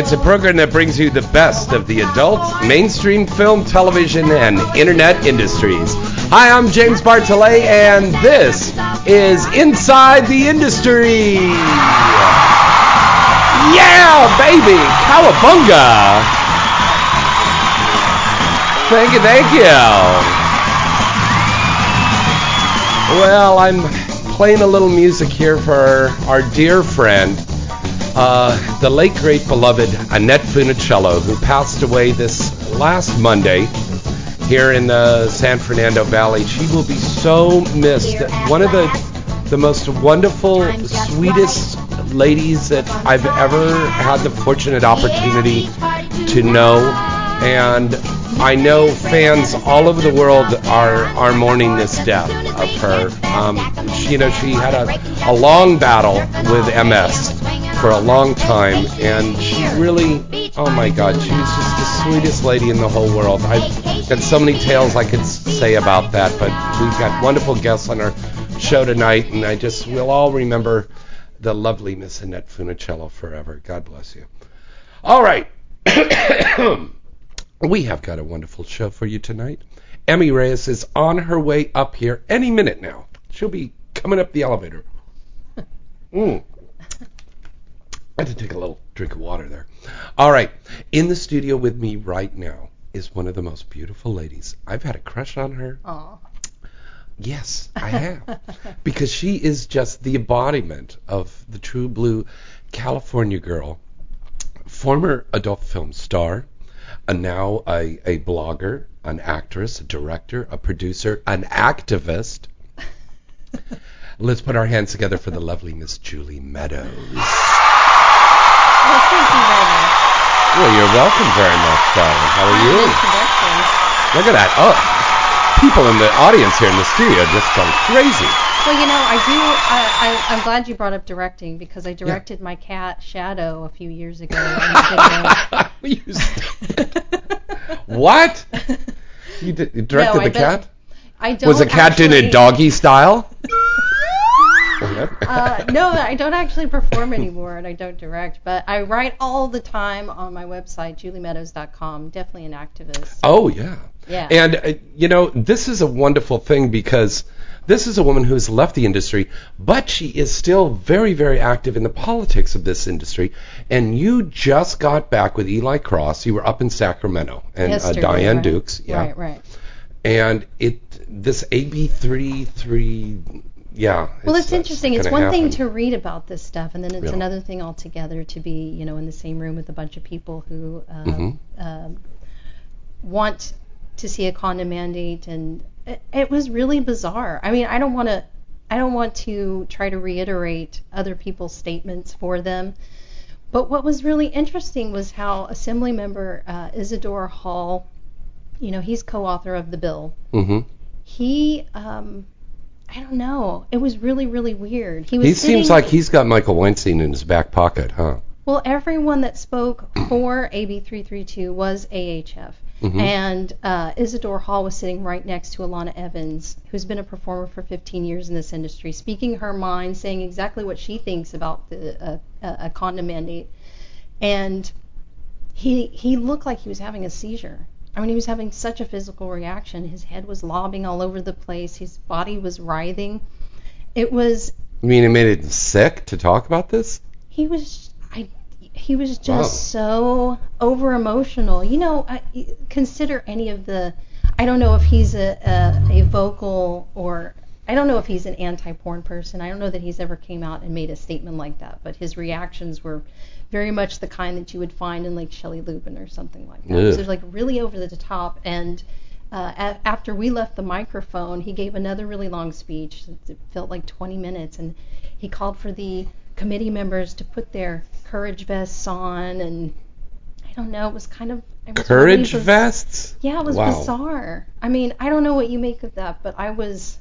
It's a program that brings you the best of the adult, mainstream film, television, and internet industries. Hi, I'm James Bartholet, and this is Inside the Industry. Yeah, baby, cowabunga. Thank you, thank you. Well, I'm playing a little music here for our dear friend, uh, the late great beloved Annette Funicello, who passed away this last Monday here in the San Fernando Valley. She will be so missed. One of the the most wonderful, sweetest ladies that I've ever had the fortunate opportunity to know, and I know fans all over the world are are mourning this death of her. Um, she, you know, she had a, a long battle with MS for a long time, and she really, oh my God, she was just the sweetest lady in the whole world. I've got so many tales I could say about that, but we've got wonderful guests on our show tonight, and I just, we'll all remember the lovely Miss Annette Funicello forever. God bless you. All right. we have got a wonderful show for you tonight. Emmy Reyes is on her way up here any minute now. She'll be coming up the elevator. Mm. I had to take a little drink of water there. All right. In the studio with me right now is one of the most beautiful ladies. I've had a crush on her. Aw. Yes, I have. because she is just the embodiment of the true blue California girl, former adult film star, and now a, a blogger, an actress, a director, a producer, an activist. Let's put our hands together for the lovely Miss Julie Meadows. Well, thank you very much. Well, you're welcome very much, darling. How are you? Look at that. Oh, people in the audience here in the studio just gone crazy. Well, you know, I do. I, I, I'm glad you brought up directing because I directed my cat Shadow a few years ago. on a You st- what? You, did, you directed No, the bet- cat? I don't Was the cat doing actually, it doggy style? Uh, no, I don't actually perform anymore, and I don't direct. But I write all the time on my website, juliemeadows.com. Definitely an activist. Oh yeah. Yeah. And uh, you know, this is a wonderful thing because this is a woman who has left the industry, but she is still very, very active in the politics of this industry. And you just got back with Eli Cross. You were up in Sacramento and uh, Diane right. Dukes. Yeah. Right, right. And it this AB three three. Yeah. Well, it's, uh, interesting. It's one thing to read about this stuff, and then it's Yeah. another thing altogether to be, you know, in the same room with a bunch of people who uh, Mhm. um, want to see a condom mandate, and it, it was really bizarre. I mean, I don't want to, I don't want to try to reiterate other people's statements for them, but what was really interesting was how Assembly Member uh, Isadore Hall, you know, he's co-author of the bill Mhm. he um I don't know. It was really really weird. He was He sitting, seems like he's got Michael Weinstein in his back pocket, huh? well everyone that spoke for AB 332 was AHF. Mhm. And uh, Isadore Hall was sitting right next to Alana Evans, who's been a performer for 15 years in this industry, speaking her mind, saying exactly what she thinks about the uh, uh, a condom mandate. And he he looked like he was having a seizure. I mean, he was having such a physical reaction. His head was lobbing all over the place. His body was writhing. It was You mean it made it sick to talk about this? he was I he was just so over emotional. You know, I, consider any of the I don't know if he's a, a, a vocal or I don't know if he's an anti-porn person. I don't know that he's ever came out and made a statement like that, but his reactions were very much the kind that you would find in like Shelley Lubben or something like that. Ugh. So it's like really over the top. And uh, a- after we left the microphone, he gave another really long speech. It felt like 20 minutes, and he called for the committee members to put their courage vests on, and I don't know. It was kind of was Courage biz- vests? Yeah, it was Wow. bizarre. I mean, I don't know what you make of that, but I was.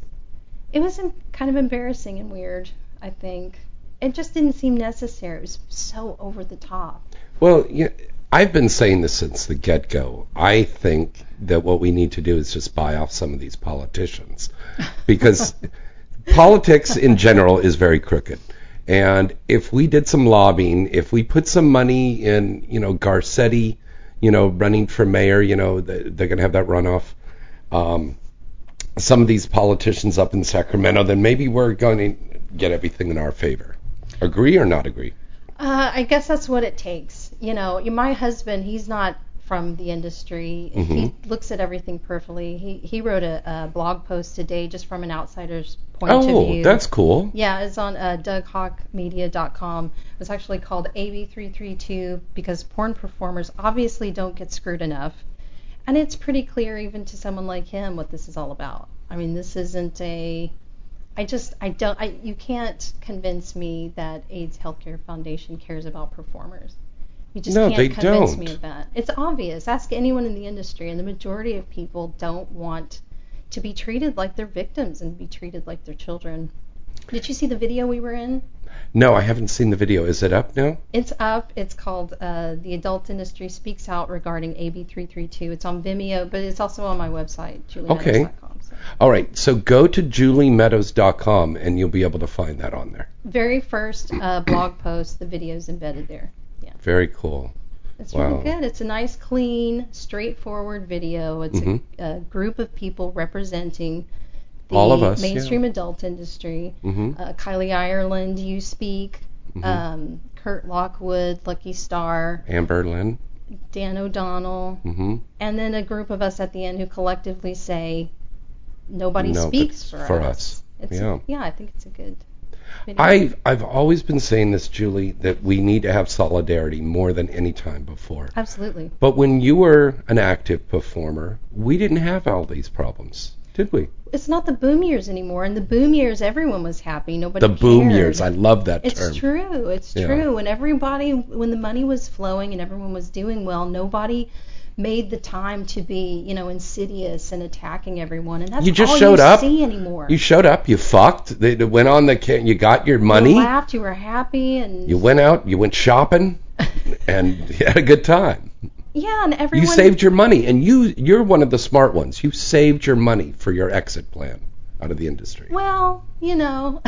It was em- kind of embarrassing and weird. I think it just didn't seem necessary. It was so over the top. Well, yeah, I've been saying this since the get go. I think that what we need to do is just buy off some of these politicians because politics in general is very crooked. And if we did some lobbying, if we put some money in, you know, Garcetti, you know, running for mayor, you know, they're going to have that runoff. Um, some of these politicians up in Sacramento, then maybe we're going to get everything in our favor. Agree or not agree? Uh, I guess that's what it takes. You know, my husband, he's not from the industry. Mm-hmm. He looks at everything perfectly. He he wrote a, a blog post today just from an outsider's point of view. Oh, that's cool. Yeah, it's on uh, DougHawkMedia.com. It was actually called AB332 because porn performers obviously don't get screwed enough. And it's pretty clear, even to someone like him, what this is all about. I mean, this isn't a. I just, I don't, I, you can't convince me that AIDS Healthcare Foundation cares about performers. You just No, can't convince don't. me of that. It's obvious. Ask anyone in the industry, and the majority of people don't want to be treated like they're victims and be treated like they're children. Did you see the video we were in? No, I haven't seen the video. Is it up now? It's up. It's called uh, "The Adult Industry Speaks Out Regarding AB 332." It's on Vimeo, but it's also on my website, Okay. All right, so go to juliemeadows.com and you'll be able to find that on there. Very first uh, blog post, the video's embedded there. Yeah. Very cool. It's Wow. really good. It's a nice, clean, straightforward video. It's Mhm. a, a group of people representing the All of us, mainstream adult industry. hmm Uh, Kylie Ireland, You Speak, Mhm. um, Kurt Lockwood, Lucky Star, Amber Lynn. Dan O'Donnell, hmm and then a group of us at the end who collectively say, "Nobody No, speaks for, for us." us. It's Yeah. yeah, I think it's a good. Video. I I've always been saying this, Julie, that we need to have solidarity more than any time before. absolutely. But when you were an active performer, we didn't have all these problems, did we? It's not the boom years anymore. In the boom years, everyone was happy. Nobody. The boom years. I love that It's term. true. It's Yeah. true. When everybody, when the money was flowing and everyone was doing well, nobody made the time to be, you know, insidious and attacking everyone. And that's You just all showed you up. see anymore. You showed up, you fucked, they, they went on the you got your money, You laughed. You were happy, and you went out, you went shopping, and you had a good time. yeah, and everyone. You saved your money, and you you're one of the smart ones. You saved your money for your exit plan out of the industry. Well, you know.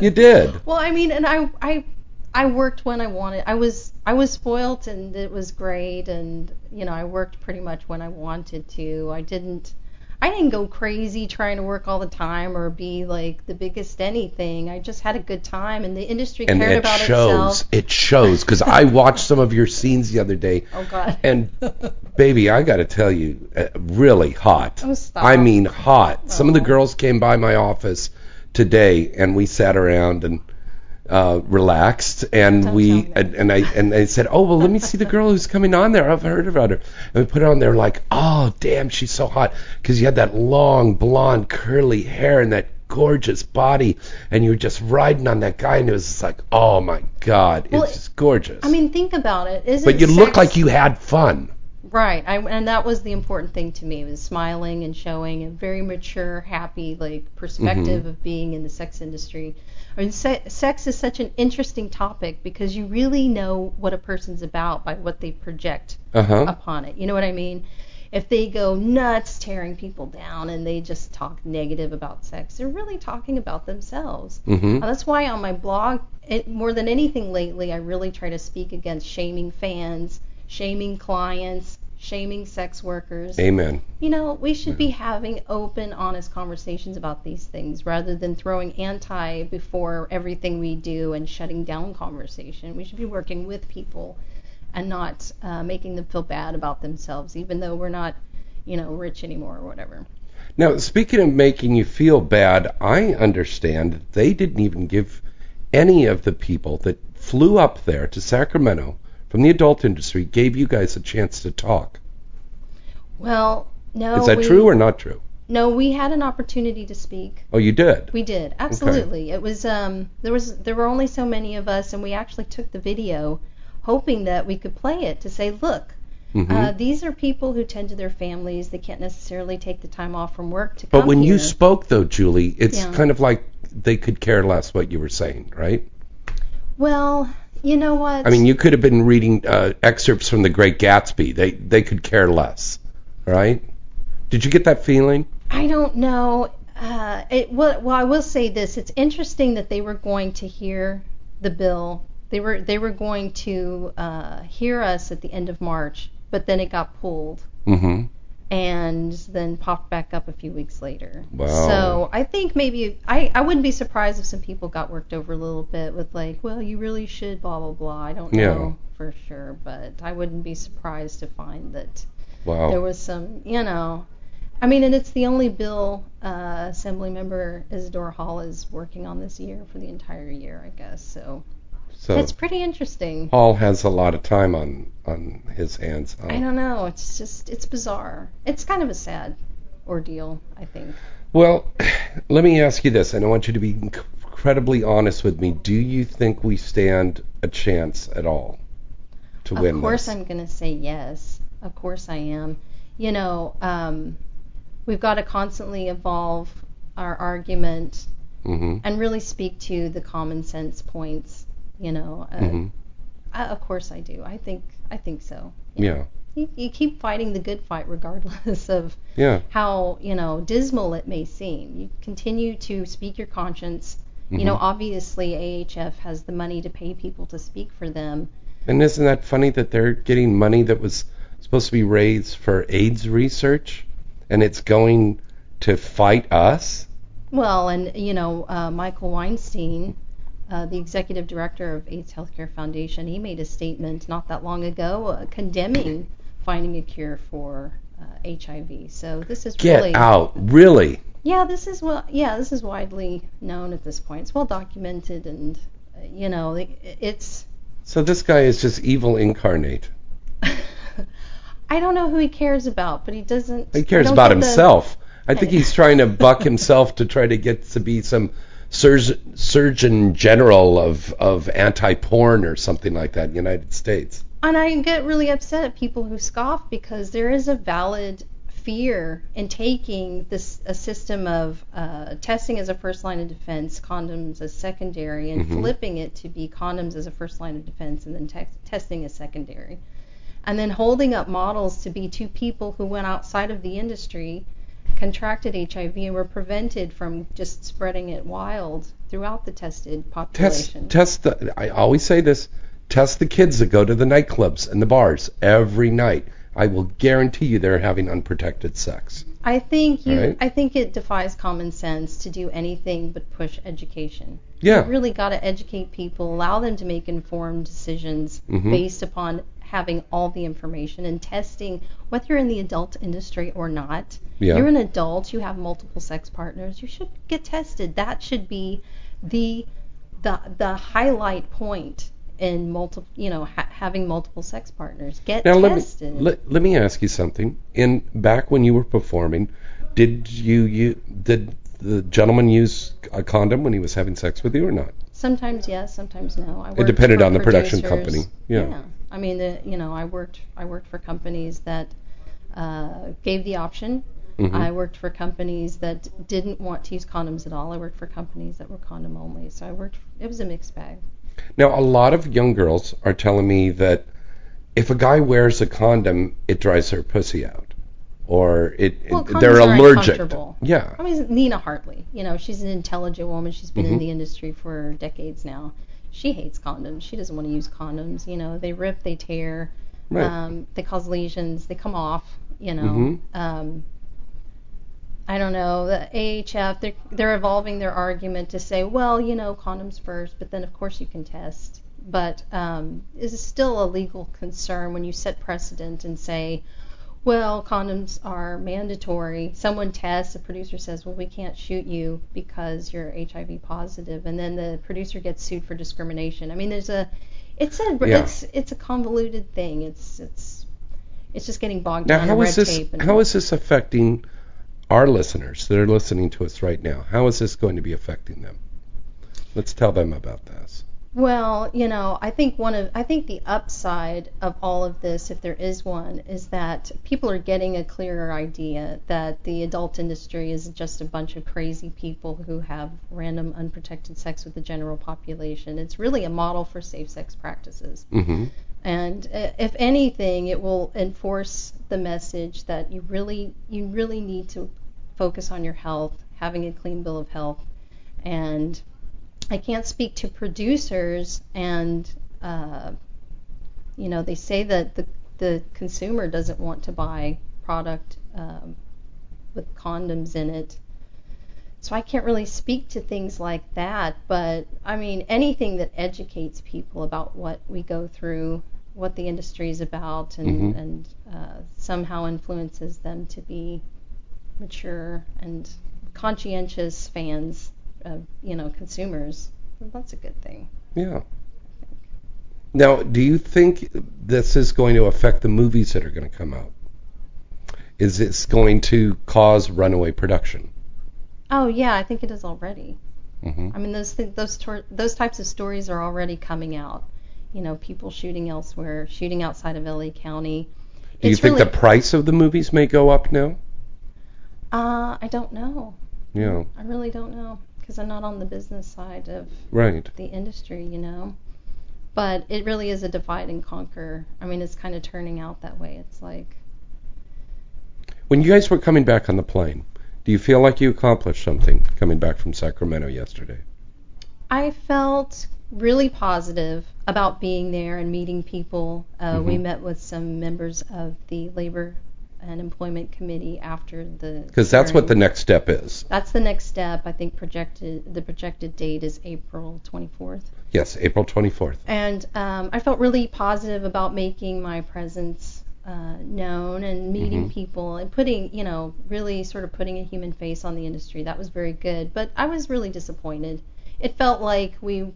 You did. Well, I mean, and I, I, I worked when I wanted. I was, I was spoilt, and it was great, and you know, I worked pretty much when I wanted to. I didn't, I didn't go crazy trying to work all the time or be like the biggest anything. I just had a good time, and the industry And cared it about shows. itself. It shows because I watched some of your scenes the other day, Oh God. and baby, I got to tell you, uh, really hot. Oh, stop. I mean, hot. Some of the Oh. girls came by my office today, and we sat around and uh, relaxed, and Don't we and, and I and I said, "Oh well, let me see the girl who's coming on there. I've heard about her." And we put it on there, like, "Oh damn, she's so hot," because you had that long blonde curly hair and that gorgeous body, and you were just riding on that guy, and it was just like, "Oh my god, Well, it's just gorgeous." I mean, think about it. Isn't but you look like you had fun. Right, I, and that was the important thing to me was smiling and showing a very mature, happy like perspective Mm-hmm. of being in the sex industry. I mean, se- sex is such an interesting topic because you really know what a person's about by what they project Uh huh. upon it. You know what I mean? If they go nuts tearing people down and they just talk negative about sex, they're really talking about themselves. hmm Uh, That's why on my blog, it, more than anything lately, I really try to speak against shaming fans, shaming clients, shaming sex workers. Amen. You know, we should be having open, honest conversations about these things rather than throwing anti before everything we do and shutting down conversation. We should be working with people and not uh, making them feel bad about themselves, even though we're not, you know, rich anymore or whatever. Now, speaking of making you feel bad, I understand that they didn't even give any of the people that flew up there to Sacramento from the adult industry gave you guys a chance to talk. Well, no. Is that we, true or not true? No, we had an opportunity to speak. Oh, you did. We did absolutely. It was um there was there were only so many of us, and we actually took the video, hoping that we could play it to say, look, Mhm. uh, these are people who tend to their families. They can't necessarily take the time off from work to But when you spoke, though, Julie, it's Yeah. kind of like they could care less what you were saying, right? well, you know what? I mean, you could have been reading uh, excerpts from The Great Gatsby. They they could care less, right? Did you get that feeling? I don't know. Uh, it, well, well, I will say this: it's interesting that they were going to hear the bill. They were they were going to uh, hear us at the end of March, but then it got pulled Mm-hmm. And then popped back up a few weeks later. Wow. So I think maybe I I wouldn't be surprised if some people got worked over a little bit with like, well, you really should blah blah blah. I don't Yeah. know for sure, but I wouldn't be surprised to find that Wow. there was some, you know, I mean, and it's the only bill uh, Assembly Member Isadore Hall is working on this year for the entire year, I guess. So so it's pretty interesting. Paul has a lot of time on on his hands. I don't know. It's just it's bizarre. It's kind of a sad ordeal, I think. Well, let me ask you this, and I want you to be incredibly honest with me. Do you think we stand a chance at all to win Of course, this? I'm going to say yes. Of course, I am. You know, um, we've got to constantly evolve our argument mm-hmm. and really speak to the common sense points. You know, uh, Mm-hmm. I, of course I do. I think I think so. Yeah. You, you keep fighting the good fight regardless of Yeah. how you know dismal it may seem. You continue to speak your conscience. You know, Mhm. obviously AHF has the money to pay people to speak for them. And isn't that funny that they're getting money that was supposed to be raised for AIDS research, and it's going to fight us? Well, and you know, uh, Michael Weinstein, uh, the executive director of AIDS Healthcare Foundation, he made a statement not that long ago uh, condemning finding a cure for uh, HIV. So this is Get really out! Really? Yeah, this is well. Yeah, this is widely known at this point. It's well documented, and uh, you know, it- it's. So this guy is just evil incarnate. I don't know who he cares about, but he doesn't. He cares about get the- himself. I think he's trying to buck himself to try to get to be some surgeon, surgeon general of, of anti-porn or something like that in the United States. And I get really upset at people who scoff because there is a valid fear in taking this a system of uh, testing as a first line of defense, condoms as secondary, and Mhm. flipping it to be condoms as a first line of defense, and then te- testing as secondary, and then holding up models to be two people who went outside of the industry, contracted HIV, and were prevented from just spreading it wild throughout the tested population. test the. I always say this: test the kids that go to the nightclubs and the bars every night. I will guarantee you they're having unprotected sex. I think you. Right? I think it defies common sense to do anything but push education. Yeah. You really got to educate people, allow them to make informed decisions Mhm. based upon having all the information and testing. Whether you're in the adult industry or not, Yeah. you're an adult. You have multiple sex partners. You should get tested. That should be the the the highlight point in multiple. You know, ha- having multiple sex partners. Get Now let tested. me let, let me ask you something. In back when you were performing, did you you did the gentleman use a condom when he was having sex with you or not? Sometimes yes, sometimes no. I It depended on the production company. Yeah. I mean, the, you know, I worked I worked for companies that uh, gave the option. Mhm. I worked for companies that didn't want to use condoms at all. I worked for companies that were condom only. So I worked. It was a mixed bag. Now a lot of young girls are telling me that if a guy wears a condom, it dries their pussy out, or it, it- Well, they're allergic. Yeah. I mean, Nina Hartley. You know, she's an intelligent woman. She's been Mhm. in the industry for decades now. She hates condoms. She doesn't want to use condoms. You know, they rip, they tear, Right. um, they cause lesions, they come off. You know, Mhm. um, I don't know. The AHF, they're they're evolving their argument to say, well, you know, condoms first, but then of course you can test. But um, this is still a legal concern when you set precedent and say, Well, condoms are mandatory. Someone tests, the producer says, "Well, we can't shoot you because you're HIV positive," and then the producer gets sued for discrimination. I mean, there's a, it's a, Yeah. it's it's a convoluted thing. It's it's it's just getting bogged Now, down in red is this? tape. And, How is this affecting our listeners that are listening to us right now? How is this going to be affecting them? Let's tell them about this. Well, you know, I think one of I think the upside of all of this, if there is one, is that people are getting a clearer idea that the adult industry is just a bunch of crazy people who have random unprotected sex with the general population. It's really a model for safe sex practices. hmm And uh, if anything, it will enforce the message that you really you really need to focus on your health, having a clean bill of health, and I can't speak to producers and uh, you know they say that the the consumer doesn't want to buy product um, with condoms in it. So I can't really speak to things like that, but I mean anything that educates people about what we go through, what the industry is about, and Mhm. and uh, somehow influences them to be mature and conscientious fans of you know consumers. That's a good thing. Yeah. Now, do you think this is going to affect the movies that are going to come out? Is this going to cause runaway production? Oh yeah, I think it is already. hmm I mean those th- those tor- those types of stories are already coming out. You know, people shooting elsewhere, shooting outside of LA County. Do you think really, the price of the movies may go up now? Uh, I don't know. Yeah, I really don't know because I'm not on the business side of right. the industry, you know. But it really is a divide and conquer. I mean, it's kind of turning out that way. It's like When you guys were coming back on the plane, do you feel like you accomplished something coming back from Sacramento yesterday? I felt really positive about being there and meeting people. Uh, We Mhm. met with some members of the Labor and Employment Committee after the. Because that's what the next step is. That's the next step. I think projected the projected date is April 24th. Yes, April 24th. And um, I felt really positive about making my presence uh, known and meeting Mhm. people and putting, you know, really sort of putting a human face on the industry. That was very good. But I was really disappointed. It felt like we,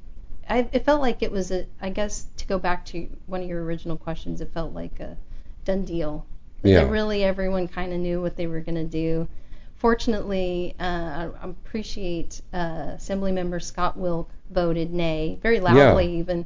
I, it felt like it was a, I guess to go back to one of your original questions, it felt like a done deal. Yeah. really everyone kind of knew what they were going to do. Fortunately, uh, I appreciate uh, Assemblymember Scott Wilk voted nay, very loudly even.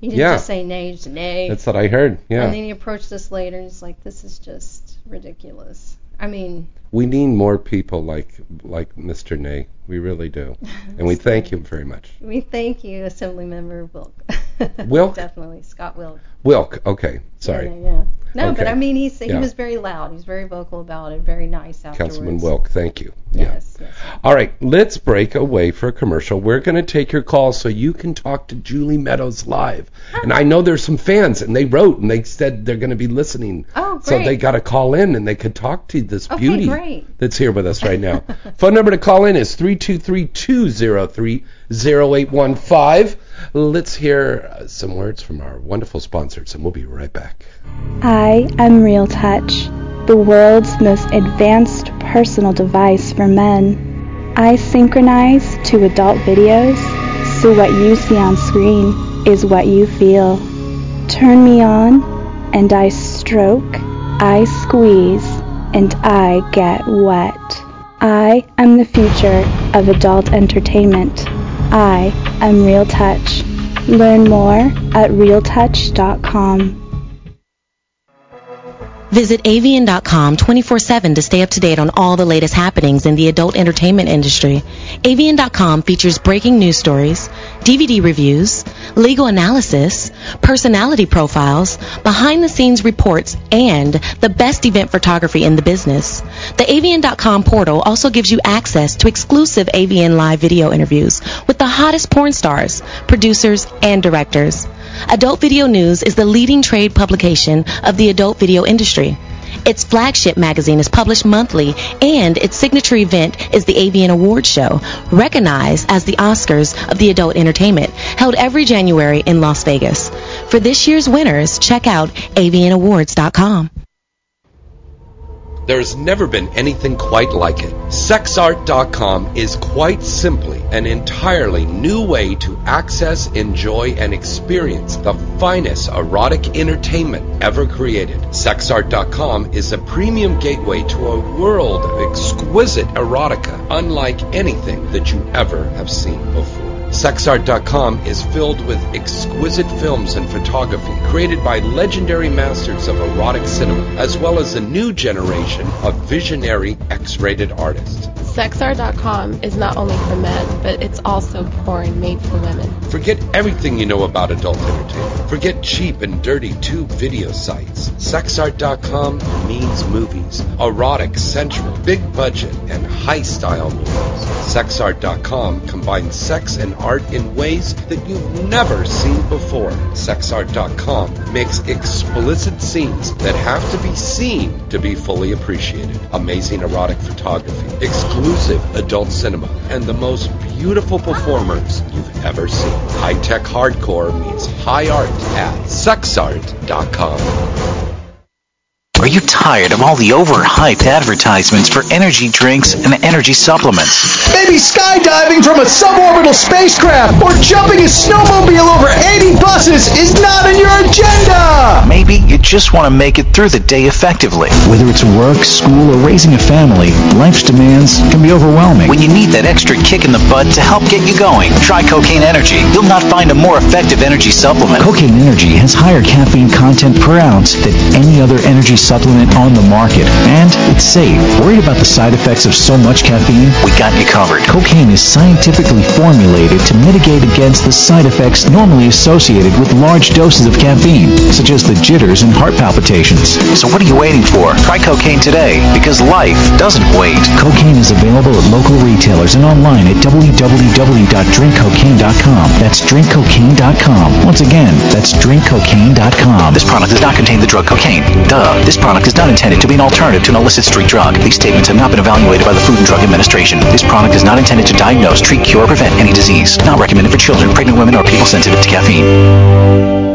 He didn't Yeah. just say nay, just nay. That's what I heard. Yeah. And then he approached us later and he's like, this is just ridiculous. I mean, We need more people like like Mr. Nay. We really do. And we thank him very much. we thank you, Assemblymember Wilk. Wilk? Definitely, Scott Wilk. Wilk, okay, sorry. Yeah, yeah. No, but I mean, he's, he Yeah. was very loud. He was very vocal about it, very nice afterwards. Councilman Wilk, thank you. Yeah. Yes, yes. All right, let's break away for a commercial. We're going to take your call so you can talk to Julie Meadows live. And I know there's some fans, and they wrote and they said they're going to be listening. Oh, great. So they got to call in and they could talk to this Okay, beauty great. that's here with us right now. Phone number to call in is 323-203-0815. Let's hear some words from our wonderful sponsors, and we'll be right back. I am Real Touch, the world's most advanced personal device for men. I synchronize to adult videos, so what you see on screen is what you feel. Turn me on, and I stroke, I squeeze, and I get wet. I am the future of adult entertainment. I am Real Touch. Learn more at realtouch.com. Visit avn.com 24-7 to stay up to date on all the latest happenings in the adult entertainment industry. avn.com features breaking news stories, DVD reviews, legal analysis, personality profiles, behind-the-scenes reports, and the best event photography in the business. The avn.com portal also gives you access to exclusive AVN Live video interviews with the hottest porn stars, producers, and directors. Adult Video News is the leading trade publication of the adult video industry. Its flagship magazine is published monthly, and its signature event is the AVN Awards Show, recognized as the Oscars of the adult entertainment, held every January in Las Vegas. For this year's winners, check out avnawards.com. There's never been anything quite like it. Sexart.com is quite simply an entirely new way to access, enjoy, and experience the finest erotic entertainment ever created. Sexart.com is a premium gateway to a world of exquisite erotica unlike anything that you ever have seen before. Sexart.com is filled with exquisite films and photography created by legendary masters of erotic cinema, as well as a new generation of visionary X-rated artists. SexArt.com is not only for men, but it's also porn made for women. Forget everything you know about adult entertainment. Forget cheap and dirty tube video sites. Sexart.com means movies. Erotic, sensual, big budget, and high style movies. Sexart.com combines sex and art in ways that you've never seen before. Sexart.com makes explicit scenes that have to be seen to be fully appreciated. Amazing erotic photography, exclusive adult cinema, and the most beautiful performers you've ever seen. High-tech hardcore meets high art at sexart.com. Are you tired of all the overhyped advertisements for energy drinks and energy supplements? Maybe skydiving from a suborbital spacecraft or jumping a snowmobile over 80 buses is not in your agenda! Maybe you just want to make it through the day effectively. Whether it's work, school, or raising a family, life's demands can be overwhelming. When you need that extra kick in the butt to help get you going, try Cocaine Energy. You'll not find a more effective energy supplement. Cocaine Energy has higher caffeine content per ounce than any other energy supplement on the market. And it's safe. Worried about the side effects of so much caffeine? We got you covered. Cocaine is scientifically formulated to mitigate against the side effects normally associated with large doses of caffeine, such as the jitters and heart palpitations. So what are you waiting for? Try cocaine today, because life doesn't wait. Cocaine is available at local retailers and online at www.drinkcocaine.com. That's drinkcocaine.com. Once again, that's drinkcocaine.com. This product does not contain the drug cocaine. Duh. This product is not intended to be an alternative to an illicit street drug. These statements have not been evaluated by the Food and Drug Administration. This product is not intended to diagnose, treat, cure, or prevent any disease. Not recommended for children, pregnant women, or people sensitive to caffeine.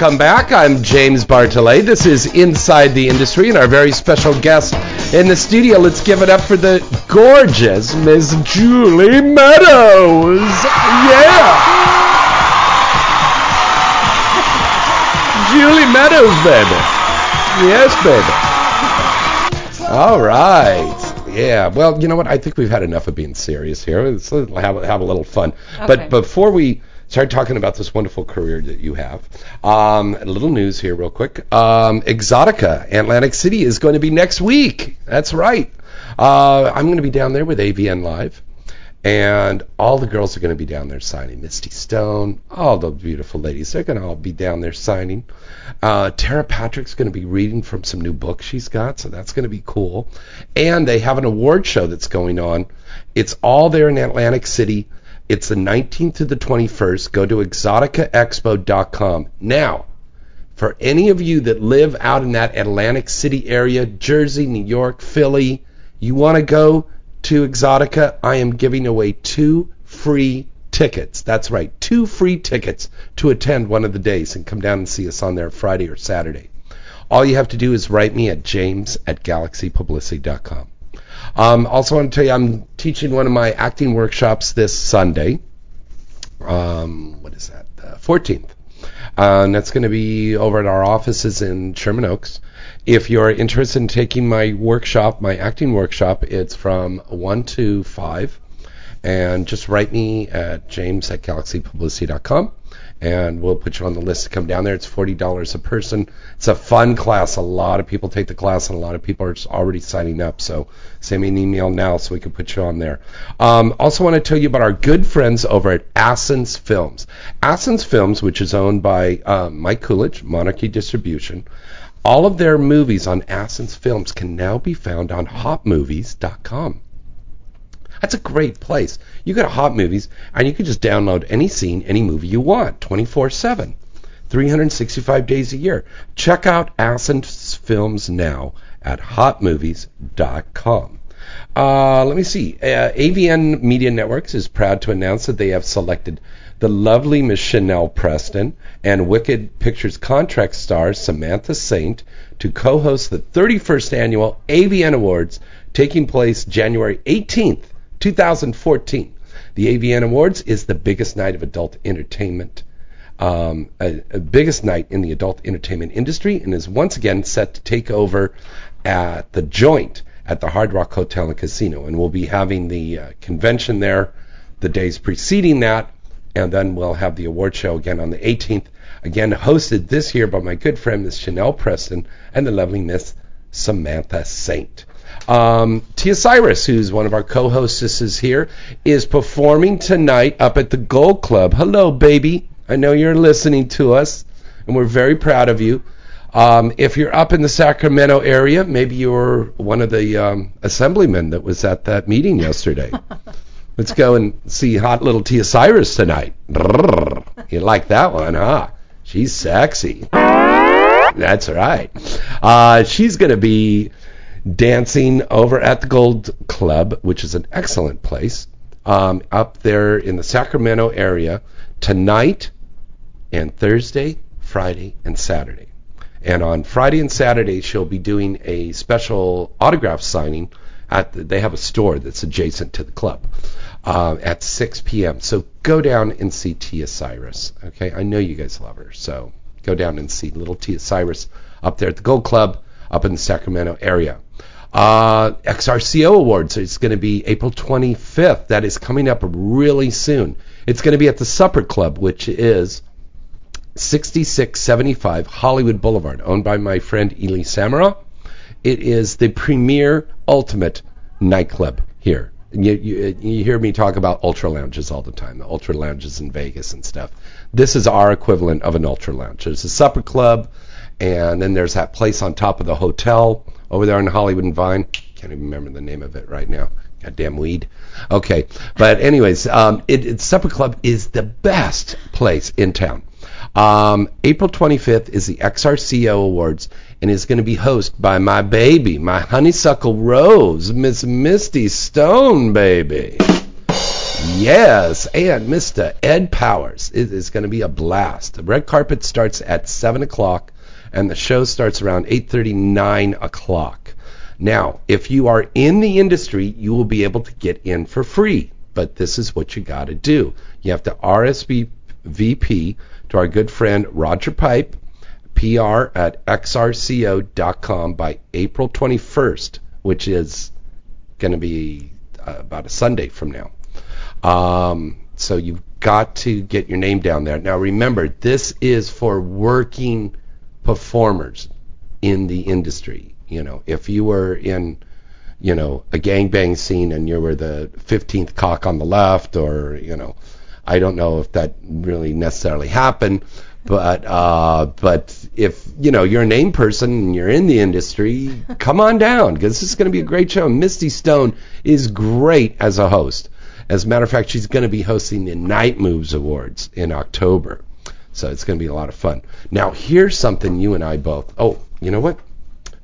Welcome back. I'm James Bartholet. This is Inside the Industry and our very special guest in the studio. Let's give it up for the gorgeous Miss Julie Meadows. Yeah. Julie Meadows, baby. Yes, baby. All right. Yeah. Well, you know what? I think we've had enough of being serious here. Let's have, have a little fun. Okay. But before we start talking about this wonderful career that you have, um, a little news here, real quick. Um, Exotica Atlantic City is going to be next week. That's right. Uh, I'm going to be down there with AVN Live. and all the girls are going to be down there signing. Misty Stone, all the beautiful ladies, they're going to all be down there signing. Uh, Tera Patrick's going to be reading from some new books she's got, so that's going to be cool. And they have an award show that's going on. It's all there in Atlantic City. It's the 19th to the 21st. Go to exoticaexpo.com. Now, for any of you that live out in that Atlantic City area, Jersey, New York, Philly, you want to go to Exotica, I am giving away two free tickets. That's right, two free tickets to attend one of the days and come down and see us on there Friday or Saturday. All you have to do is write me at james at galaxypublicity.com. Um, also, want to tell you I'm teaching one of my acting workshops this Sunday. Um, what is that? Uh, 14th. Uh, and that's going to be over at our offices in Sherman Oaks. If you're interested in taking my workshop, my acting workshop, it's from 1 to 5. And just write me at james at galaxypublicity.com and we'll put you on the list to come down there. It's $40 a person. It's a fun class. A lot of people take the class and a lot of people are already signing up. So send me an email now so we can put you on there. Um, also want to tell you about our good friends over at Assens Films. Assens Films, which is owned by uh, Mike Kulich, Monarchy Distribution. All of their movies on Assens Films can now be found on hotmovies.com. That's a great place. You go to Hot Movies and you can just download any scene, any movie you want, 24/7, 365 days a year. Check out Assens Films now at hotmovies.com. Uh, let me see. Uh, AVN Media Networks is proud to announce that they have selected the lovely Miss Chanel Preston and Wicked Pictures contract star Samantha Saint to co-host the 31st annual AVN Awards taking place January 18th, 2014. The AVN Awards is the biggest night of adult entertainment, um, a, a biggest night in the adult entertainment industry, and is once again set to take over at the Joint at the Hard Rock Hotel and Casino, and we'll be having the uh, convention there the days preceding that, and then we'll have the award show again on the 18th, again hosted this year by my good friend Miss Chanel Preston and the lovely Miss Samantha Saint. Um, Tia Cyrus, who's one of our co-hostesses here, is performing tonight up at the Gold Club. Hello, baby. I know you're listening to us, and we're very proud of you. Um, if you're up in the Sacramento area, maybe you're one of the um, assemblymen that was at that meeting yesterday. Let's go and see hot little Tia Cyrus tonight. You like that one, huh? She's sexy. That's right. Uh, she's going to be dancing over at the Gold Club, which is an excellent place, um, up there in the Sacramento area tonight and Thursday, Friday, and Saturday. And on Friday and Saturday, she'll be doing a special autograph signing at the, they have a store that's adjacent to the club uh, at 6 p.m. So go down and see Tia Cyrus. Okay, I know you guys love her, so go down and see little Tia Cyrus up there at the Gold Club up in the Sacramento area. Uh, XRCO Awards It's going to be April 25th. That is coming up really soon. It's going to be at the Supper Club, which is 6675 Hollywood Boulevard, owned by my friend Ely Samara. It is the premier ultimate nightclub here. You, you, you hear me talk about ultra lounges all the time, the ultra lounges in Vegas and stuff. This is our equivalent of an ultra lounge. There's a supper club, and then there's that place on top of the hotel over there on Hollywood and Vine. Can't even remember the name of it right now. Goddamn weed. Okay, but anyways, um, it, it, Supper Club is the best place in town. Um, April 25th is the XRCO Awards, and is going to be hosted by my baby, my honeysuckle rose, Miss Misty Stone, baby. Yes, and Mr. Ed Powers. It is going to be a blast. The red carpet starts at 7 o'clock, and the show starts around 8.30, 9 o'clock. Now, if you are in the industry, you will be able to get in for free, but this is what you got to do. You have to RSVP to our good friend Roger Pipe, PR at xrco.com by April 21st, which is going to be uh, about a Sunday from now. Um, so you've got to get your name down there. Now remember, this is for working performers in the industry. You know, if you were in, you know, a gangbang scene and you were the 15th cock on the left, or you know, I don't know if that really necessarily happened, but uh, but if you know you're a name person and you're in the industry, come on down because this is going to be a great show. Misty Stone is great as a host. As a matter of fact, she's going to be hosting the Night Moves Awards in October, so it's going to be a lot of fun. Now, here's something you and I both. Oh, you know what?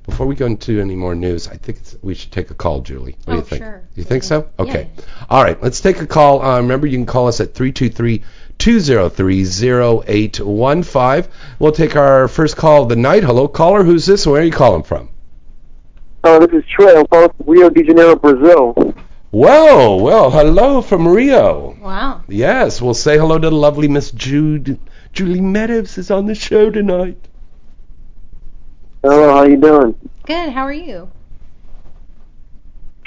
Before we go into any more news, I think it's, we should take a call, Julie. What do Oh, you think? sure. You think so? Yeah. Okay. All right, let's take a call. Uh, remember, you can call us at 323 203 0815. We'll take our first call of the night. Hello, caller. Who's this? Where are you calling from? Uh, this is Trey. I'm from Rio de Janeiro, Brazil. Whoa, well, hello from Rio. Wow. Yes, we'll say hello to the lovely Miss Jude. Julie Meadows is on the show tonight. Hello, how you doing? Good. How are you?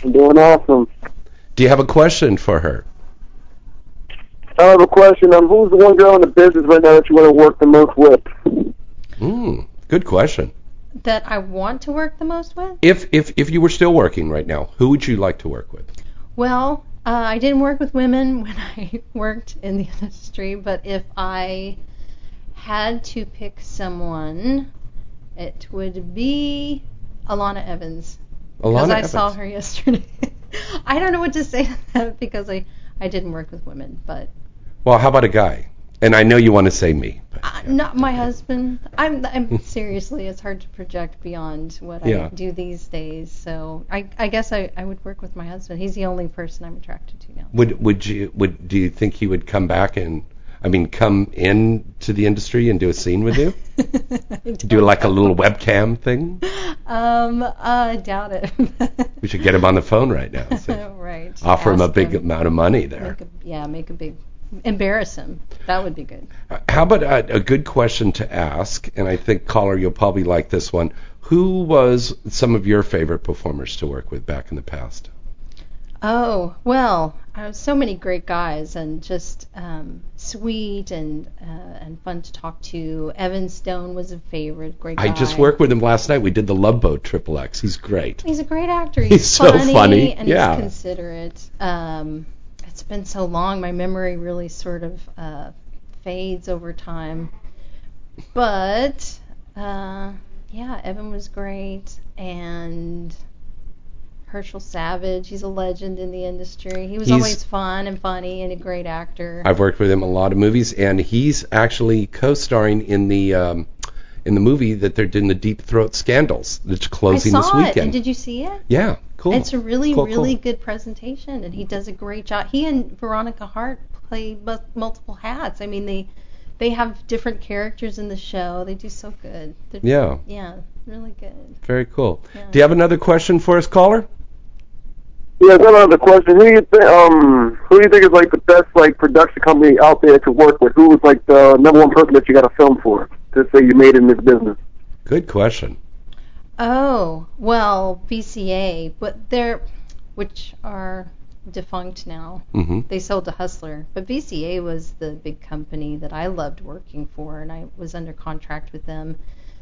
I'm doing awesome. Do you have a question for her? I have a question. Um, who's the one girl in the business right now that you want to work the most with? Hmm, good question. That I want to work the most with? If if if you were still working right now, who would you like to work with? Well, uh, I didn't work with women when I worked in the industry, but if I had to pick someone, it would be Alana Evans. Because I saw her yesterday. I don't know what to say to that because I, I didn't work with women, but Well, how about a guy? And I know you want to say me. but- uh, not my husband. I'm, I'm seriously, it's hard to project beyond what Yeah. I do these days. So I, I guess I, I would work with my husband. He's the only person I'm attracted to now. Would would you would do you think he would come back and I mean come in to the industry and do a scene with you? do like a little webcam thing? Um, uh, I doubt it. We should get him on the phone right now. See. right. Offer him a big amount of money there. Make a, yeah, make a big embarrass him. That would be good. How about a, a good question to ask? And I think caller, you'll probably like this one. Who was some of your favorite performers to work with back in the past? Oh well, so many great guys and just um, sweet and uh, and fun to talk to. Evan Stone was a favorite. Great. Guy. I just worked with him last night. We did the Love Boat Triple X. He's great. He's a great actor. He's, He's so funny, funny, and yeah. he's considerate. Um, it's been so long, my memory really sort of uh, fades over time. But uh, yeah, Evan was great, and Herschel Savage. He's a legend in the industry. He was He's- always fun and funny and a great actor. I've worked with him a lot of movies, and he's actually co-starring in the um, in the movie that they're doing the Deep Throat Scandals that's closing I this saw it. weekend. And did you see it? yeah, cool. It's a really, Cool, really cool. good presentation, and he does a great job. He and Veronica Hart play mu- multiple hats. I mean, they they have different characters in the show. They do so good. They're, Yeah. Yeah, really good. Very cool. Yeah. Do you have another question for us, caller? Yeah, I got another question. Who do you think? Um, who do you think is like the best like production company out there to work with? Who was like the number one person that you got a film for to say you made in this business? Good question. Oh well, VCA, but they're which are defunct now. hmm They sold to Hustler, but VCA was the big company that I loved working for, and I was under contract with them.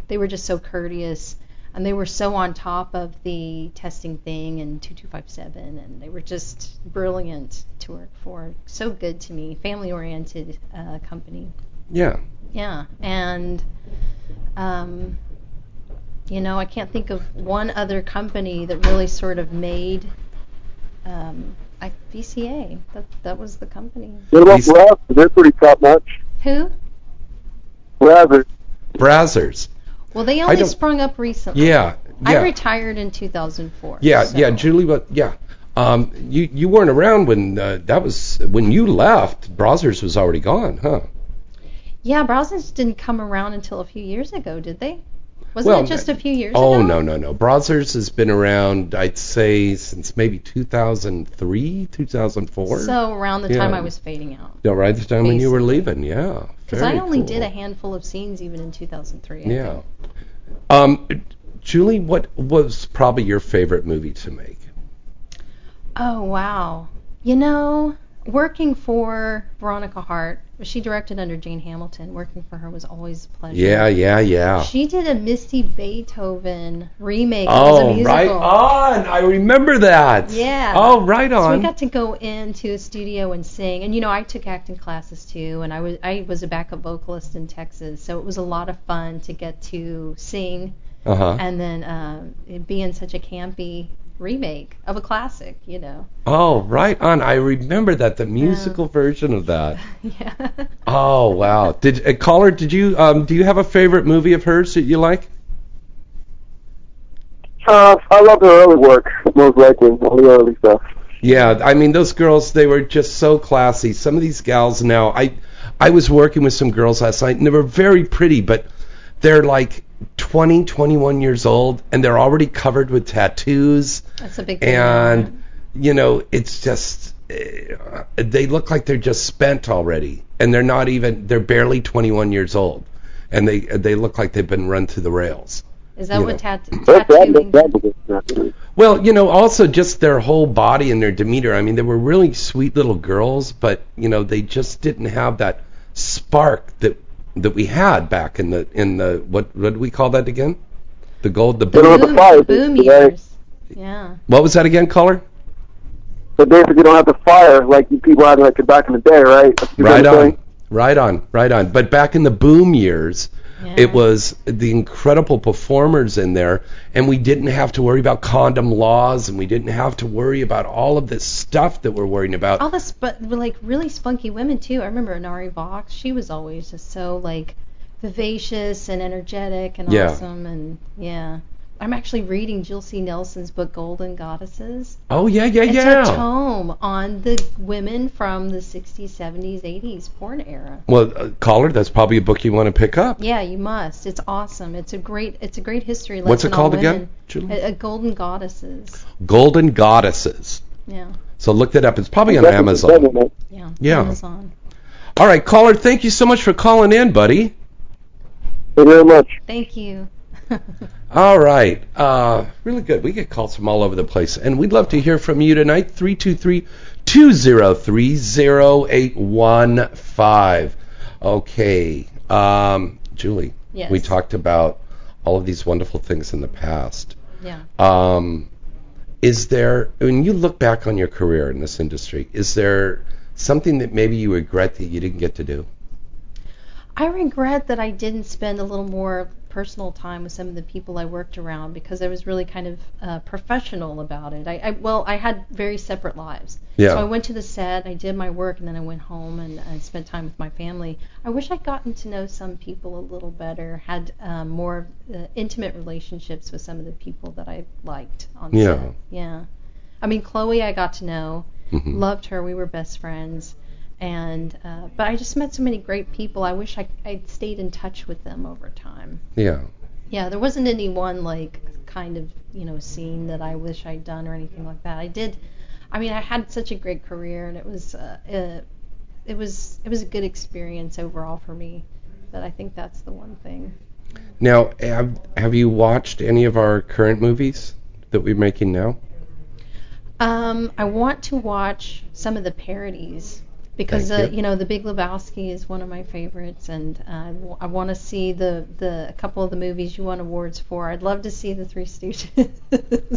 They were just so courteous, and they were so on top of the testing thing and 2257, and they were just brilliant to work for. So good to me, family-oriented uh, company. Yeah. Yeah, and um, you know, I can't think of one other company that really sort of made um, like VCA. That that was the company. What about He's- Brazzers? They're pretty top notch. Who? Brazzers. Brazzers. Well, they only sprung up recently. Yeah. I retired in 2004. Yeah, so- yeah, Julie, but yeah. Um, you you weren't around when uh, that was when you left. Brazzers was already gone, huh? Yeah, Browsers didn't come around until a few years ago, did they? Wasn't Well, it just a few years oh ago? no no no! Brazzers has been around, I'd say, since maybe 2003, 2004. So around the time I was fading out. Yeah, right the time when you were leaving. Yeah. Because I only cool. did a handful of scenes even in 2003. I Yeah. Um, Julie, what was probably your favorite movie to make? Oh wow. You know, working for Veronica Hart, she directed under Jane Hamilton. Working for her was always a pleasure. Yeah, yeah, yeah. She did a Misty Beethoven remake. Oh, musical. right on. I remember that. Yeah. Oh, right So we got to go into a studio and sing, and you know I took acting classes too, and I was I was a backup vocalist in Texas, so it was a lot of fun to get to sing, Uh-huh. and then it be in such a campy remake of a classic, you know. Oh, right on. I remember that the musical version of that. yeah. Oh, wow. Did uh, caller? Did you um? Do you have a favorite movie of hers that you like? Uh, I love her early work, most likely, all the early stuff. Yeah, I mean those girls, they were just so classy. Some of these gals now, I I was working with some girls last night and they were very pretty, but they're like 20, 21 years old and they're already covered with tattoos That's a big thing. and you know, it's just uh, they look like they're just spent already and they're not even they're barely 21 years old and they they look like they've been run through the rails. Is that you what know. tat- tattooing? Well, you know, also just their whole body and their demeanor. I mean, they were really sweet little girls, but you know, they just didn't have that spark that that we had back in the in the what what do we call that again? The gold, the They don't boom. the. Boom years. Yeah. What was that again, caller? So basically, you don't have the fire like you people had like back in the day, right? Right on, right on, right on. But back in the boom years, Yeah. it was the incredible performers in there, and we didn't have to worry about condom laws, and we didn't have to worry about all of this stuff that we're worrying about. all this but like really spunky women too. I remember Nari Vox. She was always just so like vivacious and energetic and Yeah. awesome and yeah. I'm actually reading Jill C. Nelson's book Golden Goddesses. Oh yeah, yeah, It's yeah. It's a tome on the women from the 60s, 70s, 80s porn era. Well, uh, caller, that's probably a book you want to pick up. Yeah, you must. It's awesome. It's a great it's a great history lesson What's it called again, A, a Golden Goddesses. Golden Goddesses. Yeah. So look that up. It's probably on That's Amazon. what I'm saying, Yeah. Yeah. Amazon. All right, caller, thank you so much for calling in, buddy. Thank you very much. Thank you. All right. Uh, really good. We get calls from all over the place, and we'd love to hear from you tonight. 323-203-0815. Okay. Um, Julie, Yes. we talked about all of these wonderful things in the past. Yeah. Um, is there, when you look back on your career in this industry, is there something that maybe you regret that you didn't get to do? I regret that I didn't spend a little more personal time with some of the people I worked around because I was really kind of uh, professional about it. I, I well, I had very separate lives. Yeah. So I went to the set, I did my work, and then I went home and, and spent time with my family. I wish I'd gotten to know some people a little better, had um, more uh, intimate relationships with some of the people that I liked on Yeah. set. Yeah. I mean, Chloe, I got to know, Mhm. loved her. We were best friends and uh, but I just met so many great people. I wish I I'd stayed in touch with them over time. Yeah. Yeah, there wasn't any one like kind of you know scene that I wish I'd done or anything like that. I did. I mean, I had such a great career, and it was uh, uh, it was it was a good experience overall for me. But I think that's the one thing. Now, have, have you watched any of our current movies that we're making now? Um, I want to watch some of the parodies because uh, you. you know the Big Lebowski is one of my favorites, and uh, I want to see the the a couple of the movies you won awards for. I'd love to see the Three Stooges.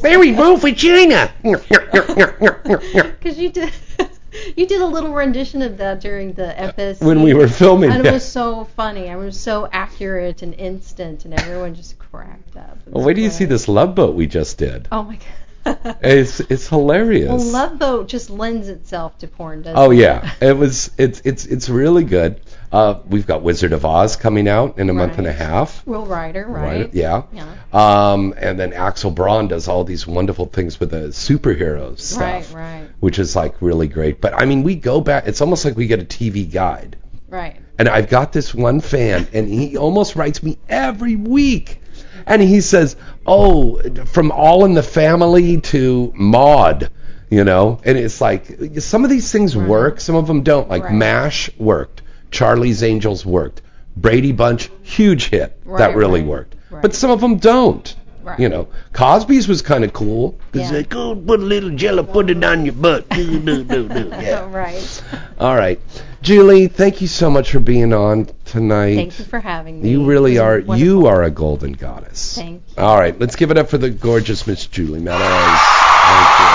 Mary move vagina. Because you did you did a little rendition of that during the FSC when we were filming and it it. was so funny. I was so accurate and instant, and everyone just cracked up. Well, till you see this love boat we just did. Oh my god. It's it's hilarious. Well, Love Boat just lends itself to porn, doesn't Oh it? yeah, it was. It's it's it's really good. Uh, we've got Wizard of Oz coming out in a month and a half. Will Ryder, right? Yeah. Yeah. Um, and then Axel Braun does all these wonderful things with the superhero stuff, Right, right, which is like really great. But I mean, we go back. It's almost like we get a TV guide. right. And I've got this one fan, and he almost writes me every week. And he says, Oh, from All in the Family to Maude, you know? And it's like, some of these things work, some of them don't. Like Right. MASH worked, Charlie's Angels worked, Brady Bunch, huge hit. Right, that really right, worked. right. But some of them don't. Right. You know, Cosby's was kind of cool. because Yeah. like, oh, put a little jello, put it on your butt. Do, do, do, do. Yeah. right. All right. Julie, thank you so much for being on tonight. Thank you for having me. You really are. wonderful. You are a golden goddess. Thank All right, let's give it up for the gorgeous Miss Julie Meadows. Thank you.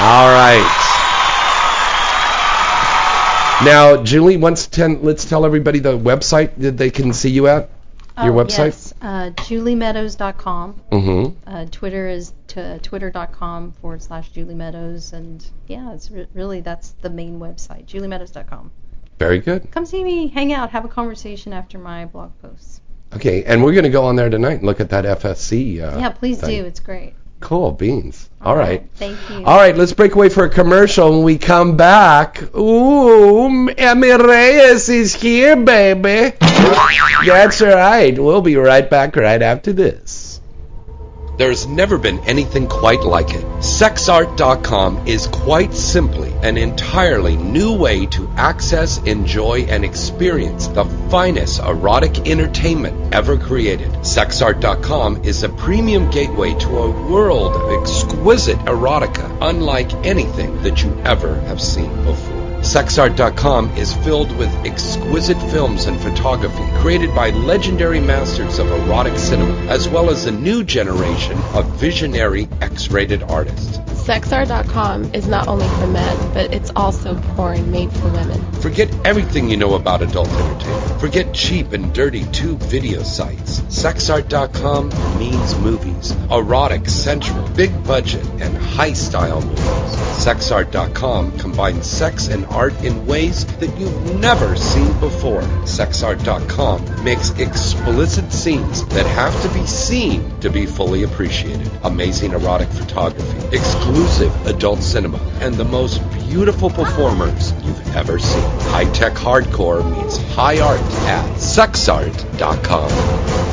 All right. Now, Julie, once ten, let's tell everybody the website that they can see you at. Your Oh, website. Yes, uh, juliemeadows.com. Mm-hmm. Uh, Twitter is t- twitter.com forward slash Julie Meadows. And yeah, it's re- really, that's the main website, juliemeadows.com. Very good. Come see me, hang out, have a conversation after my blog posts. Okay, and we're going to go on there tonight and look at that FSC. Uh, yeah, please thing. do. It's great. Cool beans. All right. Thank you. All right, let's break away for a commercial. When we come back, ooh, Emmy Reyes is here, baby. That's right. We'll be right back right after this. There's never been anything quite like it. Sexart.com is quite simply an entirely new way to access, enjoy, and experience the finest erotic entertainment ever created. Sexart.com is a premium gateway to a world of exquisite erotica unlike anything that you ever have seen before. Sexart.com is filled with exquisite films and photography created by legendary masters of erotic cinema, as well as a new generation of visionary X-rated artists. SexArt.com is not only for men, but it's also porn made for women. Forget everything you know about adult entertainment. Forget cheap and dirty tube video sites. Sexart.com means movies. Erotic, sensual, big budget, and high style movies. Sexart.com combines sex and art in ways that you've never seen before. Sexart.com makes explicit scenes that have to be seen to be fully appreciated. Amazing erotic photography, exclusive adult cinema, and the most beautiful performers you've ever seen. High tech hardcore meets high art at sexart.com.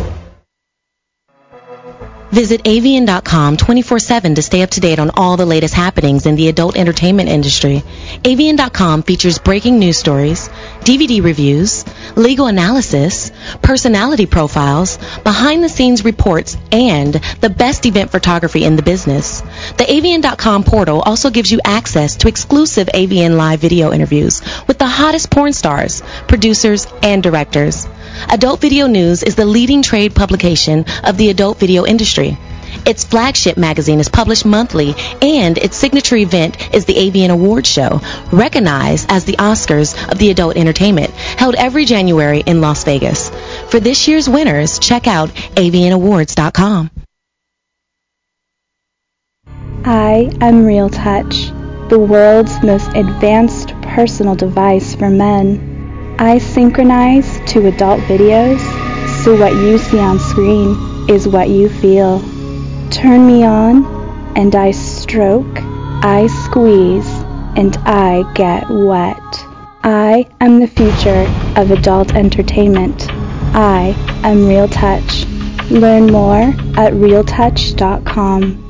Visit avn.com 24-7 to stay up to date on all the latest happenings in the adult entertainment industry. avn.com features breaking news stories, DVD reviews, legal analysis, personality profiles, behind-the-scenes reports, and the best event photography in the business. The avn.com portal also gives you access to exclusive AVN Live video interviews with the hottest porn stars, producers, and directors. Adult Video News is the leading trade publication of the adult video industry. Its flagship magazine is published monthly, and its signature event is the AVN Awards Show, recognized as the Oscars of the adult entertainment, held every January in Las Vegas. For this year's winners, check out avnawards.com. I am Real Touch, the world's most advanced personal device for men. I synchronize to adult videos, so what you see on screen is what you feel. Turn me on, and I stroke, I squeeze, and I get wet. I am the future of adult entertainment. I am Real Touch. Learn more at realtouch.com.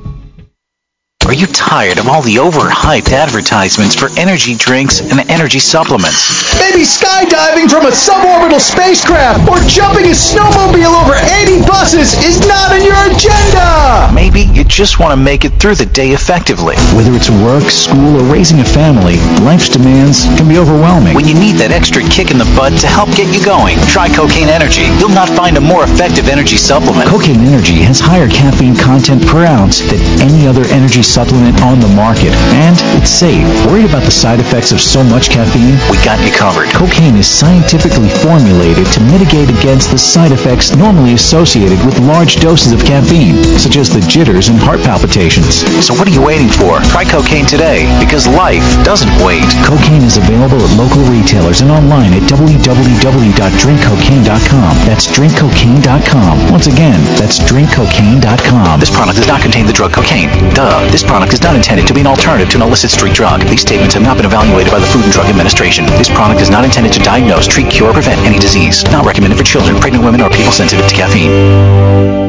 Are you tired of all the overhyped advertisements for energy drinks and energy supplements? Maybe skydiving from a suborbital spacecraft or jumping a snowmobile over 80 buses is not in your agenda! Maybe you just want to make it through the day effectively. Whether it's work, school, or raising a family, life's demands can be overwhelming. When you need that extra kick in the butt to help get you going, try Cocaine Energy. You'll not find a more effective energy supplement. Cocaine Energy has higher caffeine content per ounce than any other energy supplement on the market. And it's safe. Worried about the side effects of so much caffeine? We got you covered. Cocaine is scientifically formulated to mitigate against the side effects normally associated with large doses of caffeine, such as the jitters and heart palpitations. So what are you waiting for? Try cocaine today, because life doesn't wait. Cocaine is available at local retailers and online at www.drinkcocaine.com. That's drinkcocaine.com. Once again, that's drinkcocaine.com. This product does not contain the drug cocaine. Duh. This product is not intended to be an alternative to an illicit street drug. These statements have not been evaluated by the Food and Drug Administration. This product is not intended to diagnose, treat, cure, or prevent any disease. Not recommended for children, pregnant women, or people sensitive to caffeine.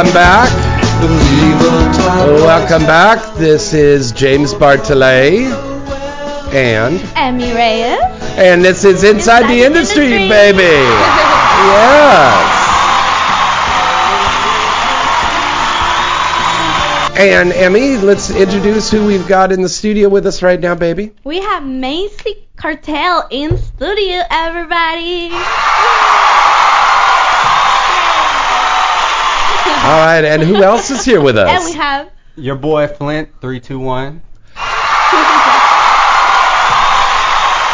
Welcome back. Welcome back. This is James Bartholet, and Emmy Reyes. and this is Inside the Industry, baby. yes. And Emmy, let's introduce who we've got in the studio with us right now, baby. We have Macy Cartel in studio, everybody. All right, and who else is here with us? And we have Your boy Flint, 321.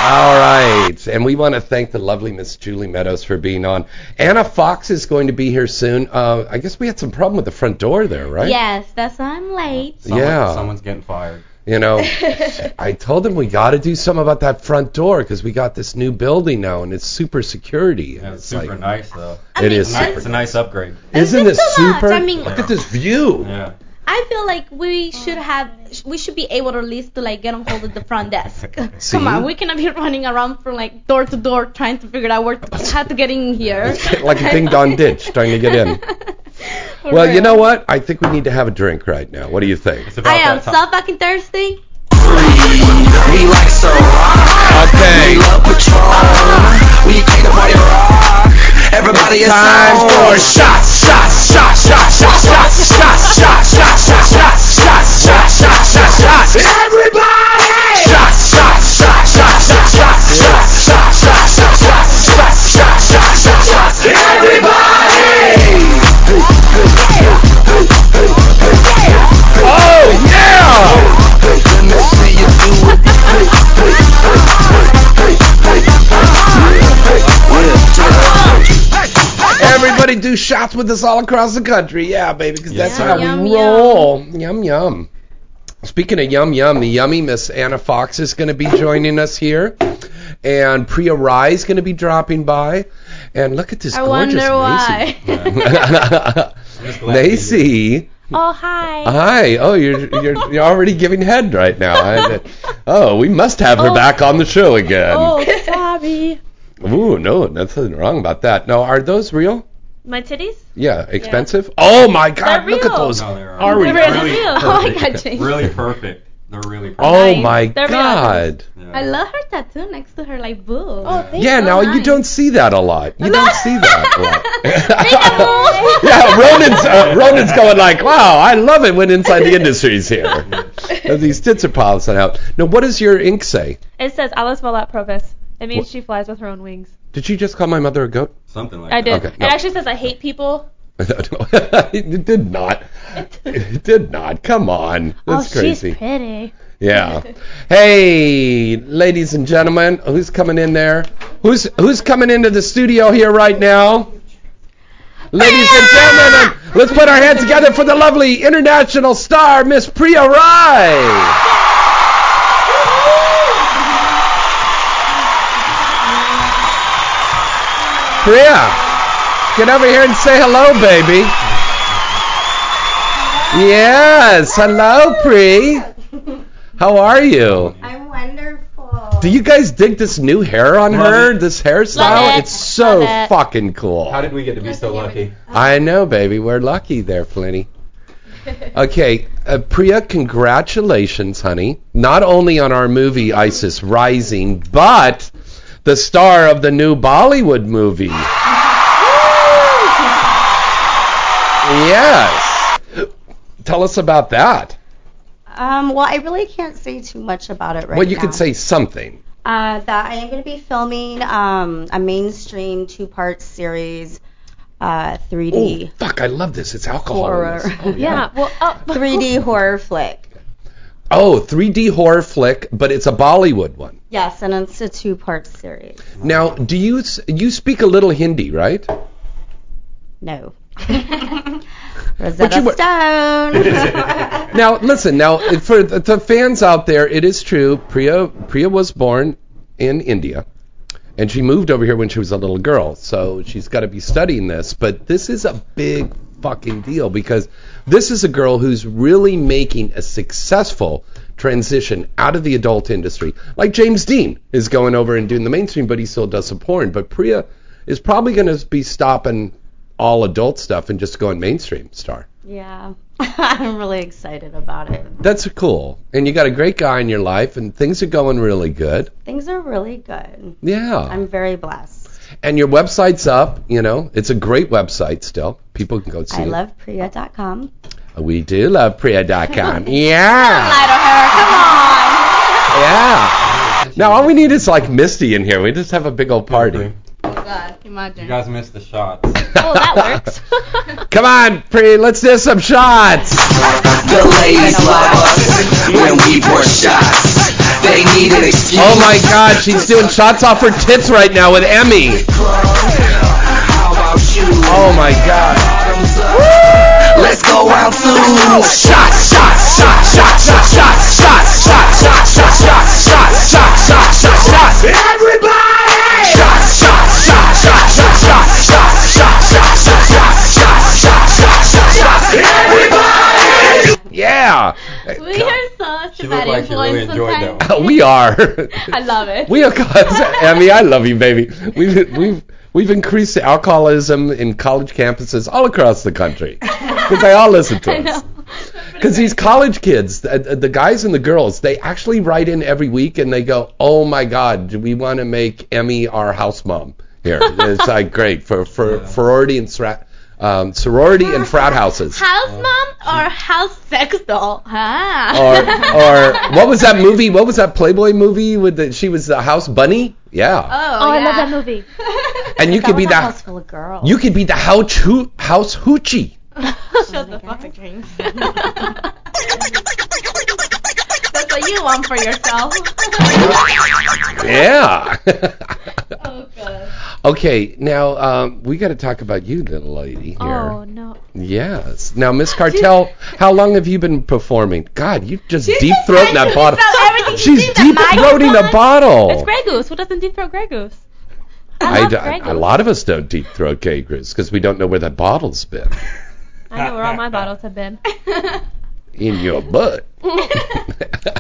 All right, and we want to thank the lovely Miss Julie Meadows for being on. Anna Fox is going to be here soon. Uh, I guess we had some problem with the front door there, right? Yes, that's why I'm late. Someone, Yeah. Someone's getting fired. You know, I told them we got to do something about that front door because we got this new building now and it's super security. Yeah, it's it's super like, nice though. It is It's a nice- super. It's a nice upgrade. Isn't it It's a super? I mean- Look at this view. Yeah. I feel like we should have, we should be able to at least to like get on hold of the front desk. See? Come on, we cannot be running around from like door to door trying to figure out where to, how to get in here. like a ding dong ditch trying to get in. Well, you know what? I think we need to have a drink right now. What do you think? I am so fucking thirsty. We like so Okay. We love Patron. We came to party rock. Everybody is Time on. for shots, shots, shots, shots, shots, shots, shots, shots, shots, shots, shots, shots, shots, shots, shots, shots. Everybody! Shots, shots, shots, shots, shots, shots, shots, shots, shots, shots, shots, shots, shots, shots, shots, shots. Everybody! Everybody do shots with us all across the country. Yeah, baby, because that's how Yum, we yum, roll. Yum, yum. Speaking of yum, yum, the yummy Miss Anna Fox is going to be joining us here. And Priya Rai is going to be dropping by. And look at this I gorgeous wonder why. Macy. oh hi. Hi. Oh, you're you're you're already giving head right now. I, oh, we must have her Oh. back on the show again. Oh sorry. Ooh, no, nothing wrong about that. No, are those real? My titties? Yeah, expensive. Oh my God! They're Look at real. those. No, they're Are They're we? really real. Oh my god, James. Really perfect. They're really perfect. Oh Nice. my They're real. God! I love her tattoo next to her like boob. Oh, Yeah, now you don't see that a lot. You don't see that a lot. yeah, Ronan's uh, Ronan's going like, wow, I love it when Inside the Industry's here. These tits are popping out. Now, what does your ink say? It says Alice Volat Provis. It means What? she flies with her own wings. Did you just call my mother a goat? Something like that. I did. Okay, no. It actually says I hate people. it did not. It did not. Come on. That's oh, crazy. she's pretty. Yeah. Hey, ladies and gentlemen, who's coming in there? Who's who's coming into the studio here right now? Ladies and gentlemen, ah! let's put our hands together for the lovely international star, Miss Priya Rai. Priya, get over here and say hello, baby. Yes, hello, Pri. How are you? I'm wonderful. Do you guys dig this new hair on her? This hairstyle? Love it. It's so Love it. fucking cool. How did we get to be so lucky? I know, baby. We're lucky there, Flinny. Okay, uh, Priya, congratulations, honey. Not only on our movie ISIS Rising, but the star of the new Bollywood movie. yes. tell us about that. Um, well, I really can't say too much about it right now. well, you now. could say something. uh, that I am going to be filming um, a mainstream two-part series, uh, 3D Oh, fuck! I love this. It's alcohol. horror. Oh, yeah. Well, oh, 3D horror flick. Oh, 3D horror flick, but it's a Bollywood one. Yes, and it's a two-part series. Now, do you you speak a little Hindi, right? No. Rosetta you Stone. now, listen. Now, for the, the fans out there, it is true. Priya Priya was born in India, and she moved over here when she was a little girl. So she's got to be studying this. But this is a big fucking deal because this is a girl who's really making a successful transition out of the adult industry. Like James Dean is going over and doing the mainstream, but he still does some porn. But Priya is probably going to be stopping all adult stuff and just going mainstream star. yeah. I'm really excited about it. That's cool. And you got a great guy in your life, and things are going really good. Things are really good. Yeah. I'm very blessed. and your website's up. You know, it's a great website still. People can go see I it. love Priya.com. we do love Priya.com. yeah. Lie to her. Come on. Yeah. Now all we need is like Misty in here. We just have a big old party. Mm-hmm. God, imagine. You guys missed the shots. Oh, that works. Come on, Priya, let's do some shots. The ladies love us when we pour shots. They need an excuse. Oh my God, she's doing shots off her tits right now with Emmy. How about you? Oh my God. Let's go round two. Shots, shots, shots, shots, shots, shots, shots, shots, shots, shots, shots, shots, shots, shots, shots, shots. Everybody! Yeah. We are such She a looked bad like really influence sometimes. that we are. I love it. We are cause Emmy, I love you, baby. We've we've we've increased the alcoholism in college campuses all across the country because they all listen to I us. know. Because these college kids, the, the guys and the girls, they actually write in every week and they go, "Oh my God, do we want to make Emmy our house mom here." it's like great for for sorority and sra- um, sorority and frat houses. House mom or house sex doll? Ah. or or what was that movie? What was that Playboy movie with the she was the house bunny? Yeah. Oh, Oh, I love that movie. and you could be the house full of girls. you could be the house hoo- house hoochie. Shut the fuck up, James. That's what you want for yourself. Yeah. oh god. okay, now um, we got to talk about you, little lady here. Oh no. Yes. Now, Miss Cartel, how long have you been performing? God, you just deep just throating that bottle. She's deep throating a microphone. bottle. It's Grey Goose. Who doesn't deep throat Grey Goose? I I love d- Grey a lot of us don't deep throat Grey Goose because we don't know where that bottle's been. I know where all my bottles have been. In your butt.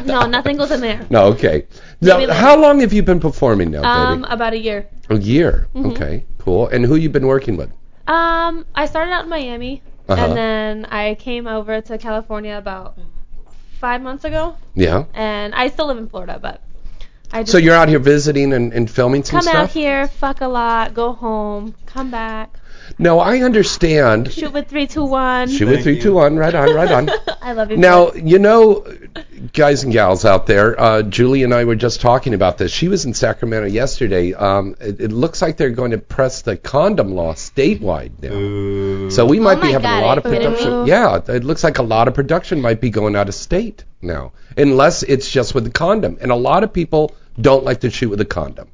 No, nothing goes in there. No, okay. Now, how long have you been performing now, Um, baby? about a year. A year. Mhm. Okay, cool. And who you been working with? Um, I started out in Miami, Uh-huh. and then I came over to California about five months ago, Yeah. and I still live in Florida, but I just So you're out here visiting and, and filming some come stuff? out here, fuck a lot, go home, come back, No, I understand. shoot with three, two, one. Shoot with three, two, one. Right on, right on. I love you. Now, you know, guys and gals out there, uh, Julie and I were just talking about this. She was in Sacramento yesterday. Um, it, it looks like they're going to press the condom law statewide now. So we might Oh be my having God, a lot are of you kidding production. me? Yeah, it looks like a lot of production might be going out of state now, unless it's just with the condom. And a lot of people don't like to shoot with a condom,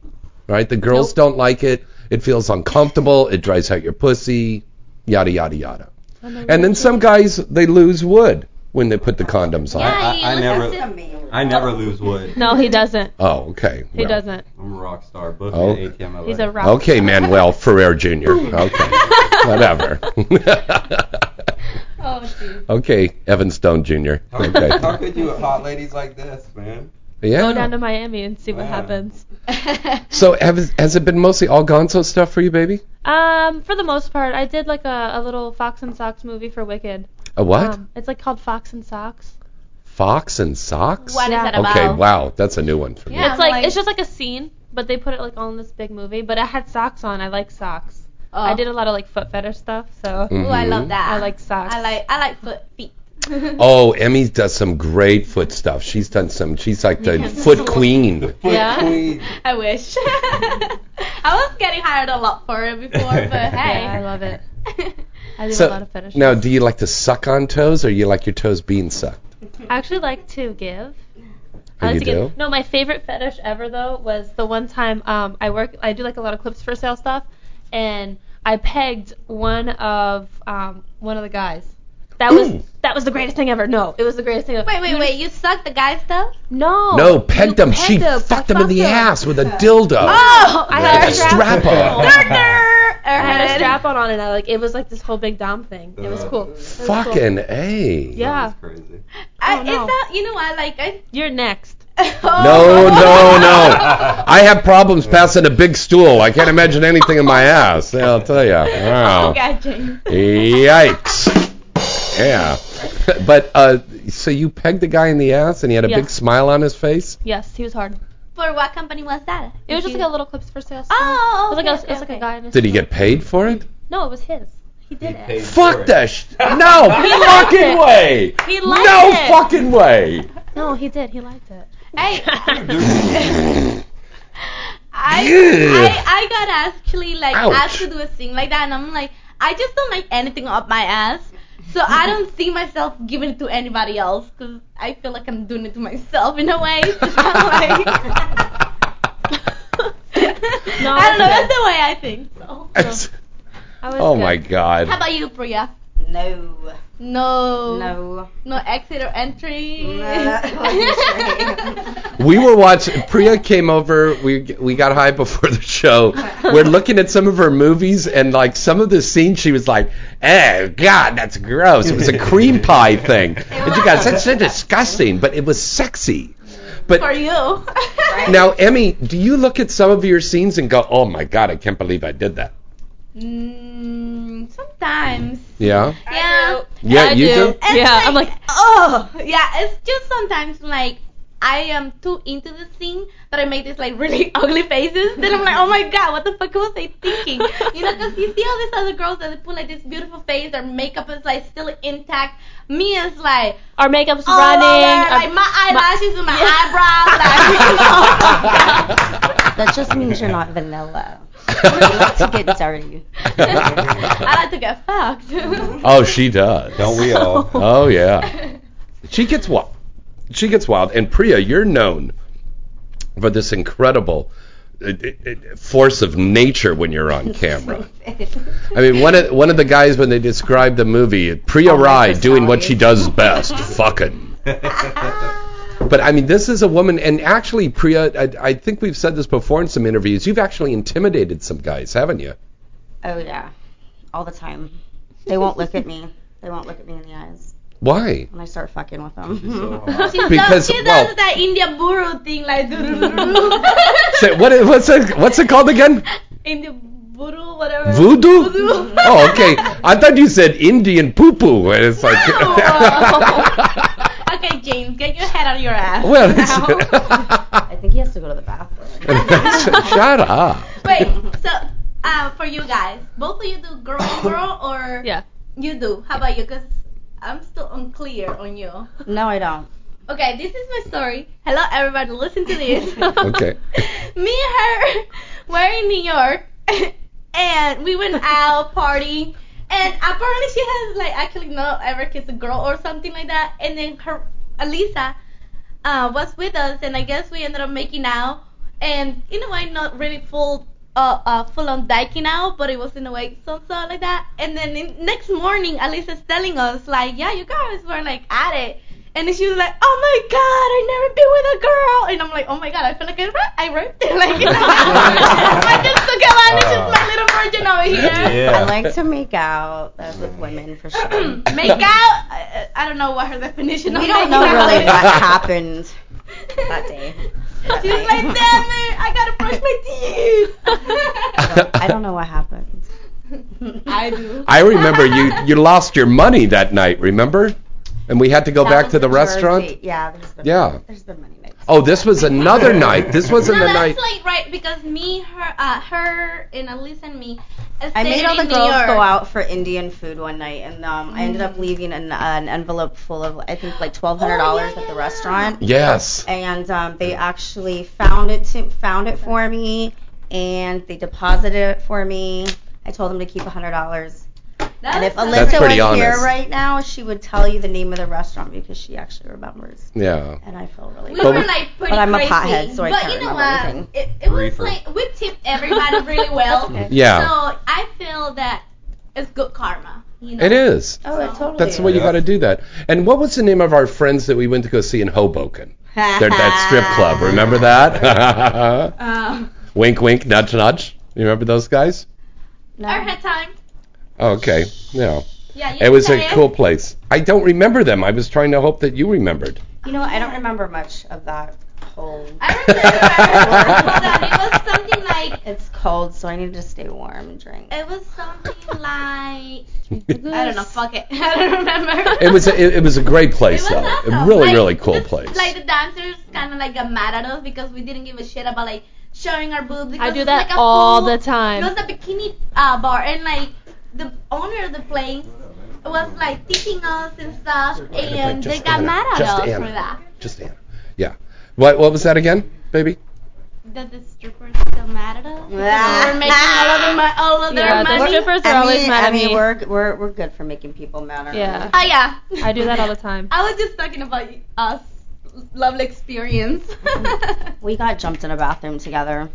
right? The girls don't like it. It feels uncomfortable. It dries out your pussy. Yada yada yada. And then some guys they lose wood when they put the condoms on. I, I never, I never lose wood. No, he doesn't. Oh, okay. He Well, doesn't. I'm a rock star. Book Oh. me at ATM LA. He's a rock. Okay, Manuel Ferrara Jr. Okay, whatever. Oh jeez. okay, Evan Stone Jr. How, Okay. how could you with hot ladies like this, man? Go down to Miami and see what happens. So have, has it been mostly all Gonzo stuff for you, baby? Um, for the most part, I did like a, a little Fox and Socks movie for Wicked. A what? Um, it's like called Fox and Socks. Fox and socks? What is Yeah. that about? Okay, wow, that's a new one for me. It's like, like- it's just like a scene, but they put it like all in this big movie. But it had socks on. I like socks. Oh. I did a lot of like foot fetish stuff, so Mm. Ooh, I love that. I like socks. I like I like foot feet. Oh, Emmy does some great foot stuff. She's done some. She's like the Yeah. foot queen. yeah. I wish. I was getting hired a lot for it before, but hey. Yeah, I love it. I do So a lot of fetishes. now, do you like to suck on toes, or you like your toes being sucked? I actually like to give. Oh, I like you to do? give. No, my favorite fetish ever though was the one time um, I work. I do like a lot of clips for sale stuff, and I pegged one of um, one of the guys. That was that was the greatest thing ever. No, it was the greatest thing ever. Wait, wait, wait. You sucked the guy's stuff? No. no, pegged him. She pegged him. fucked I him in the him. ass with a dildo. Oh, I had a a strap, strap on. I had a strap on on it. I, like it was like this whole big dom thing. It was uh, cool. It was cool. Fucking a. Yeah. I, Oh, no. It's not, you know what, like, I, You're next. No, no, no. I have problems passing a big stool. I can't imagine anything in my ass. Yeah, I'll tell you. Wow. Okay, James. Yikes. Yeah. But uh, so you pegged a guy in the ass and he had a Yes. big smile on his face? Yes, he was hard. For what company was that? It was just Did like a little clips for sale. store. Oh, it was like okay, a, it was like okay, a guy in a Did he get paid for it? No, it was his. He did it. Fuck that sh- No He fucking it. way. He liked no it. fucking way. No, he did. He liked it. Hey, I, Ugh. I I got actually like Ouch. asked to do a thing like that, and I'm like, I just don't like anything up my ass, so I don't see myself giving it to anybody else because I feel like I'm doing it to myself in a way. It's like, No, I don't know. that's That's the way I think. So. I was oh good. my god. How about you, Priya? No. No. No. No exit or entry. We were watching. Priya came over. We we got high before the show. We're looking at some of her movies, and like some of the scenes, she was like, "Oh God, that's gross." It was a cream pie thing. And you guys, that's so disgusting, but it was sexy. But For you. now, Emmy, do you look at some of your scenes and go, "Oh my God, I can't believe I did that"? Mm, sometimes. Yeah. Yeah. Yeah, you do. It's Yeah, I'm like, oh, yeah. It's just sometimes like I am too into the scene that I make these like really ugly faces. Then I'm like, oh my god, what the fuck was I thinking? You know, because you see all these other girls that they put like this beautiful face, their makeup is like still intact. Me is like our makeup's all running. over, our- like my eyelashes and my Yeah. eyebrows. Like, That just means you're not vanilla. You like to get dirty. I like to get fucked. Oh, she does. Don't we all? Oh yeah. She gets wild. She gets wild. And Priya, you're known for this incredible uh, uh, force of nature when you're on camera. I mean, one of one of the guys when they described the movie, Priya Oh, Rai doing what she does best, fucking. But I mean, this is a woman, and actually, Priya, I, I think we've said this before in some interviews. You've actually intimidated some guys, haven't you? Oh yeah, all the time. They won't look at me. They won't look at me in the eyes Why? when I start fucking with them. She does, Because, she does well- that India Buru thing like Say, what, what's it, what's it called again? India Buru whatever. Voodoo? Voodoo. Oh, okay. I thought you said Indian poo poo. And it's like. okay, James, get your head out of your ass. well, now. it's, I think he has to go to the bathroom. shut up. Wait, so uh, for you guys, both of you do girl on girl or Yeah. you do? How about you? Cause I'm still unclear on you. No, I don't. Okay, this is my story. Hello, everybody, listen to this. Okay. Me and her were in New York, and we went out party. And apparently she has like actually not ever kissed a girl or something like that. And then her Alisa uh, was with us, and I guess we ended up making out. And in a way, not really full uh, uh full on diking out, but it was in a way so so like that. And then in, next morning, Alisa's telling us like, yeah, you guys were like at it. And then she was like, "Oh my God, I never been with a girl." And I'm like, "Oh my God, I feel like I raped, I wrote it." Like, you know, I just took advantage of my little virgin over here. I like to make out uh, with women for sure. Make out? I, I don't know what her definition of We don't know really what happened that day. She was like, "Damn it, I gotta brush my teeth." I don't know what happened. I do. I remember you, you lost your money that night, remember? And we had to go That back to the in restaurant. Jersey. Yeah, there's been, Yeah. there's been many nights. Oh, this was another night. This wasn't no, the that's night. like right because me, her, uh, her, and Elise and me. I made all the stayed in New girls go out for Indian food one night, and um, I ended Mm. up leaving an, an envelope full of I think like twelve hundred dollars at the restaurant. Yes. And um, they actually found it to found it for me, and they deposited it for me. I told them to keep a hundred dollars. And if That's Alyssa pretty was here honest. right now, she would tell you the name of the restaurant because she actually remembers. Yeah. And I feel really We bad. But were we- like pretty But I'm a crazy. pothead, so I but can't you know remember what? anything. It, it was Reefer. like we tipped everybody really well. Yeah. So I feel that it's good karma. You know. It is. Oh, it totally. That's the way you got to do that. And what was the name of our friends that we went to go see in Hoboken? They're that strip club. Remember that? Um, wink, wink, nudge, nudge. You remember those guys? No. our head time. Oh, okay. Yeah. Yeah. It was say a cool place. I don't remember them. I was trying to hope that you remembered. You know. I don't remember much of that whole. I remember. I remember it was something like It's cold, so I need to stay warm and drink. it was something like I don't know. Fuck it. I don't remember. It was a, it, it was a great place It was though. awesome. A really Like, really cool place. Like the dancers kind of like got mad at us because we didn't give a shit about like showing our boobs. I do that like all full- the time. It was a bikini uh, bar and like the owner of the place was like teaching us and stuff, and they got Anna. mad at Just us Anna. for that. Just Anna. Yeah. What what was that again, baby? That the strippers still mad at us. because we were making all of the mo- all of their Yeah, the money. strippers are I always mean, mad I at mean, me. we're we're we're good for making people mad. aren't Yeah. Oh yeah. I do that all the time. I was just talking about us lovely experience. we? We got jumped in a bathroom together.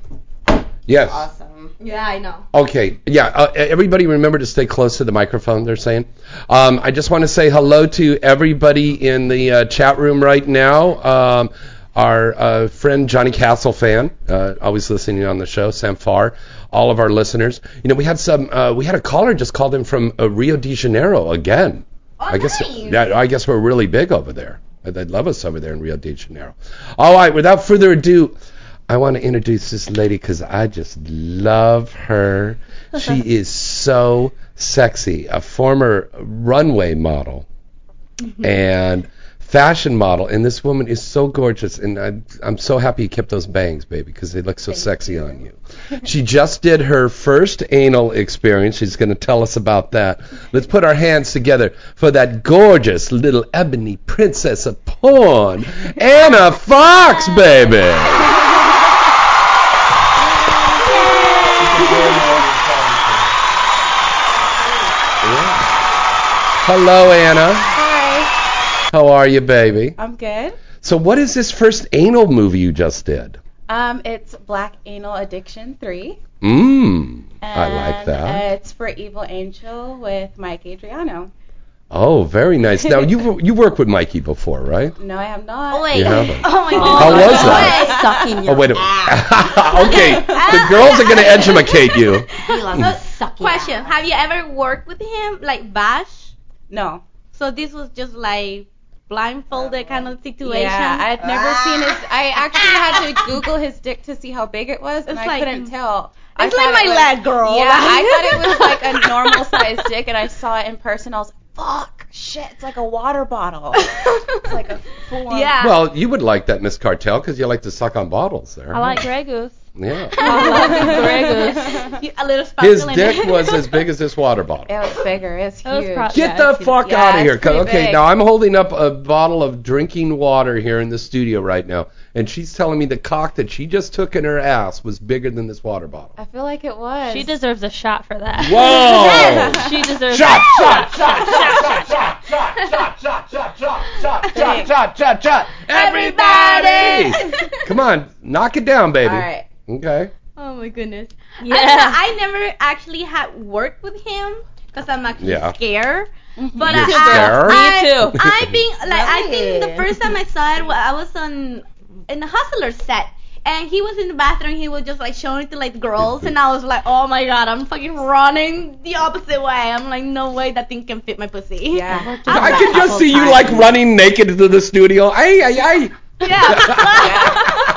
Yes. Awesome. Yeah, I know. Okay, yeah. Uh, everybody, remember to stay close to the microphone. They're saying. Um, I just want to say hello to everybody in the uh, chat room right now. Um, our uh, friend Johnny Castle fan, uh, always listening on the show. Sam Farr, all of our listeners. You know, we had some. Uh, we had a caller just called in from uh, Rio de Janeiro again. I guess. Yeah, I guess we're really big over there. They love us over there in Rio de Janeiro. All right, without further ado. I want to introduce this lady because I just love her. She is so sexy. A former runway model mm-hmm. and fashion model, and this woman is so gorgeous. And I, I'm so happy you kept those bangs, baby, because they look so sexy on you. She just did her first anal experience. She's going to tell us about that. Let's put our hands together for that gorgeous little ebony princess of porn, Anna Fox, baby. Hello, Anna. Hi. How are you, baby? I'm good. So, what is this first anal movie you just did? Um, it's Black Anal Addiction 3. Mmm. I like and that. Uh, it's for Evil Angel with Mike Adriano. Oh, very nice. Now, you you worked with Mikey before, right? No, I have not. Oh wait. You haven't? Oh my god. How was that? Sucking Oh, wait a minute. okay, the girls are going to educate you. So, mm. question: Have you ever worked with him, like Bash? No. So this was just like blindfolded kind of situation. Yeah, I'd never ah. seen his. I actually had to Google his dick to see how big it was, and It's I like- couldn't tell. I It's like my it was- leg, girl. Yeah, I thought it was like a normal sized dick, and I saw it in person. I was like, "Fuck, shit, it's like a water bottle." it's like a full. Yeah. Well, you would like that, Miss Cartel, because you like to suck on bottles there. I like Grey Goose. Yeah. I love Grey Goose. You- a little sparkle His in dick it. was as big as this water bottle. It was bigger. It was It was huge. pro- Get yeah, the it's- fuck yeah, out of it's here. 'cause- pretty Okay, big. now I'm holding up a bottle of drinking water here in the studio right now, and she's telling me the cock that she just took in her ass was bigger than this water bottle. I feel like it was. She deserves a shot for that. Whoa! she deserves Shot, a shot, shot, shot, shot, shot, shot, shot, shot, shot, shot, shot, shot, shot, shot. Everybody! Come on, knock it down, baby. All right. Okay. Oh my goodness. Yeah. I, I never actually had worked with him because I'm actually Yeah. scared. Mm-hmm. But You're I, scared? I, Me too. I think like I think the first time I saw it, I was on in the Hustler set. And he was in the bathroom. He was just like showing it to like the girls, and I was like, "Oh my god, I'm fucking running the opposite way." I'm like, "No way, that thing can fit my pussy." Yeah. I can just see you like running naked into the studio. Ay, ay, ay.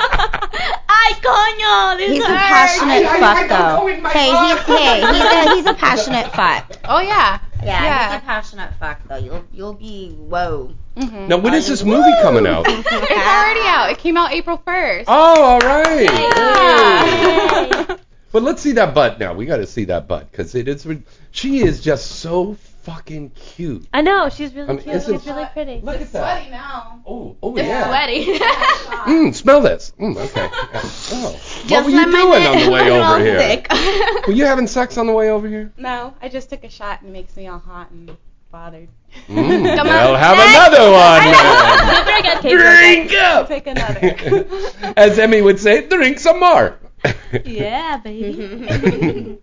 Ay, coño, this He's a passionate I- I- I fuck don't know in though. Hey, he's hey, he's a he's a passionate fuck. Oh yeah. Yeah, Yeah. it's a passionate fuck though. You'll you'll be whoa. Mhm. Now, when is this movie coming out? it's already out. It came out April 1st. Oh, all right. Hey. But let's see that butt now. We got to see that butt because it is. She is just so fucking cute. I know she's really I mean, cute. She's really pretty. Look at that. Sweaty now. Oh, oh It's yeah. sweaty. Mm, smell this. Mm, okay. Oh. what were you doing on the way over here? sick. were you having sex on the way over here? No, I just took a shot and it makes me all hot and bothered. Mm, Come well, on. have another one. then. Drink up. Pick another. As Emmy would say, drink some more. yeah, baby.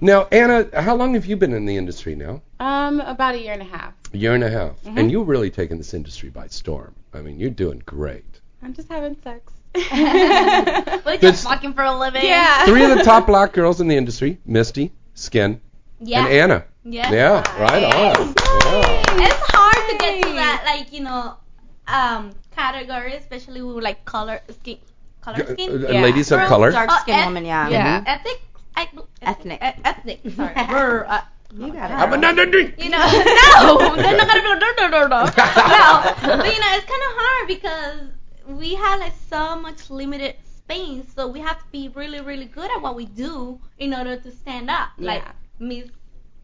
Now, Anna, how long have you been in the industry now? um, about a year and a half. A year and a half. Mhm. And you've really taken this industry by storm. I mean, you're doing great. I'm just having sex. We're This- just fucking for a living. Yeah. Three of the top black girls in the industry Misty, Skin, Yeah. and Anna. Yeah. Yeah, right on. Yeah. It's hard to get to that, like you know, um, category, especially with like color skin, color skin. uh, ladies of color. Dark Oh, skinned eth- woman, yeah. Yeah. Mhm. Ethnic. I, Ethnic. ethnic. Sorry. We're, uh, You got Have another drink. you know, no, they're not gonna be no, no, no, no. no. But you know, it's kind of hard because we have like so much limited space, so we have to be really, really good at what we do in order to stand up. Like Miss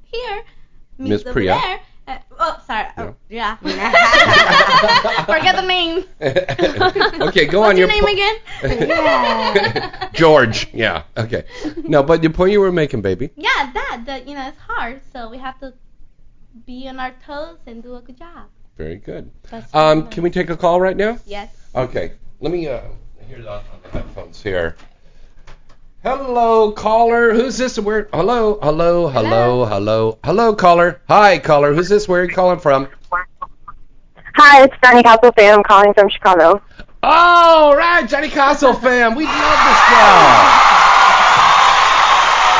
here, Miss Miss Priya. there. Uh, oh, sorry. Oh, yeah. Forget the name. okay, go on your your name po- again? George. Yeah. Okay. No, but the point you were making, baby. Yeah, that that you know it's hard, so we have to be on our toes and do a good job. Very good. Um, can we take a call right now? Yes. Okay. Let me uh hear on the headphones here. Hello, caller. Who's this? Where? Hello, hello, hello, hello, hello, caller. Hi, caller. Who's this? Where are you calling from? Hi, it's Danny Castle fan. I'm calling from Chicago. All right, Johnny Castle fam. We love this guy.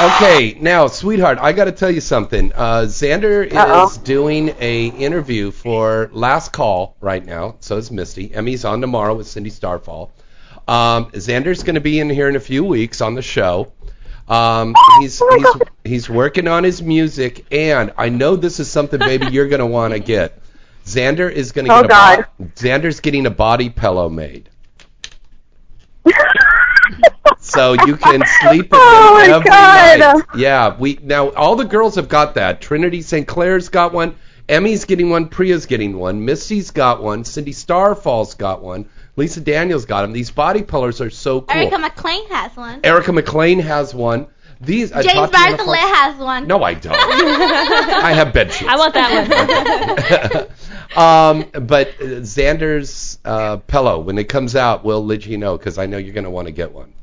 Okay, now, sweetheart, I got to tell you something. Uh, Xander Uh-oh. is doing a interview for Last Call right now. So is Misty. Emmy's on tomorrow with Cindy Starfall. Um, Xander's going to be in here in a few weeks on the show. Um, he's he's he's working on his music, and I know this is something, baby, you're going to want to get. Xander is going to Oh, get a bo- Xander's getting a body pillow made. so you can sleep in Oh, them every God. night. Yeah, we now all the girls have got that. Trinity St. Clair's got one. Emmy's getting one. Priya's getting one. Misty's got one. Cindy Starfall's got one. Lisa Daniels got them. These body pillows are so cool. Erica McLean has one. Erica McLean has one. These I James talked to the has one. No, I don't. I have bed sheets. I want that one. um, but uh, Xander's uh, pillow, when it comes out, we'll let you know because I know you're going to want to get one.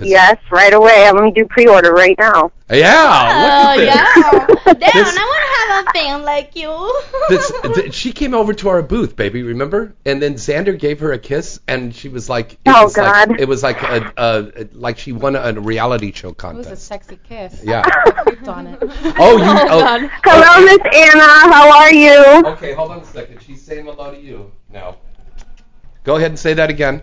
Yes, right away. I'm going to do pre-order right now. Yeah, Oh look at yeah. Damn, This- I want a fan like you. this. Th- she came over to our booth, baby. Remember? And then Xander gave her a kiss, and she was like, it Oh, was like- God. it was like a, a, like she won a reality show contest. It was a sexy kiss. Yeah. On it. Oh, you. Oh, Hello, Miss Anna. How are you? Okay, hold on a second. She's saying hello to you now. Go ahead and say that again.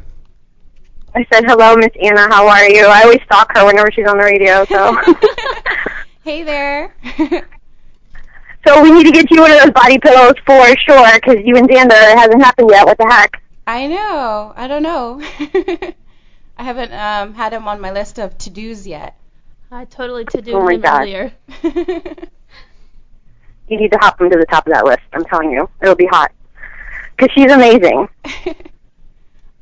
I said, hello, Miss Anna. How are you? I always stalk her whenever she's on the radio, so. Hey there. So we need to get you one of those body pillows for sure, because you and Xander, it hasn't happened yet. What the heck? I know. I don't know. I haven't um, had him on my list of to dos yet. I totally to do Oh him God. earlier. You need to hop him to the top of that list. I'm telling you. It'll be hot. Because she's amazing.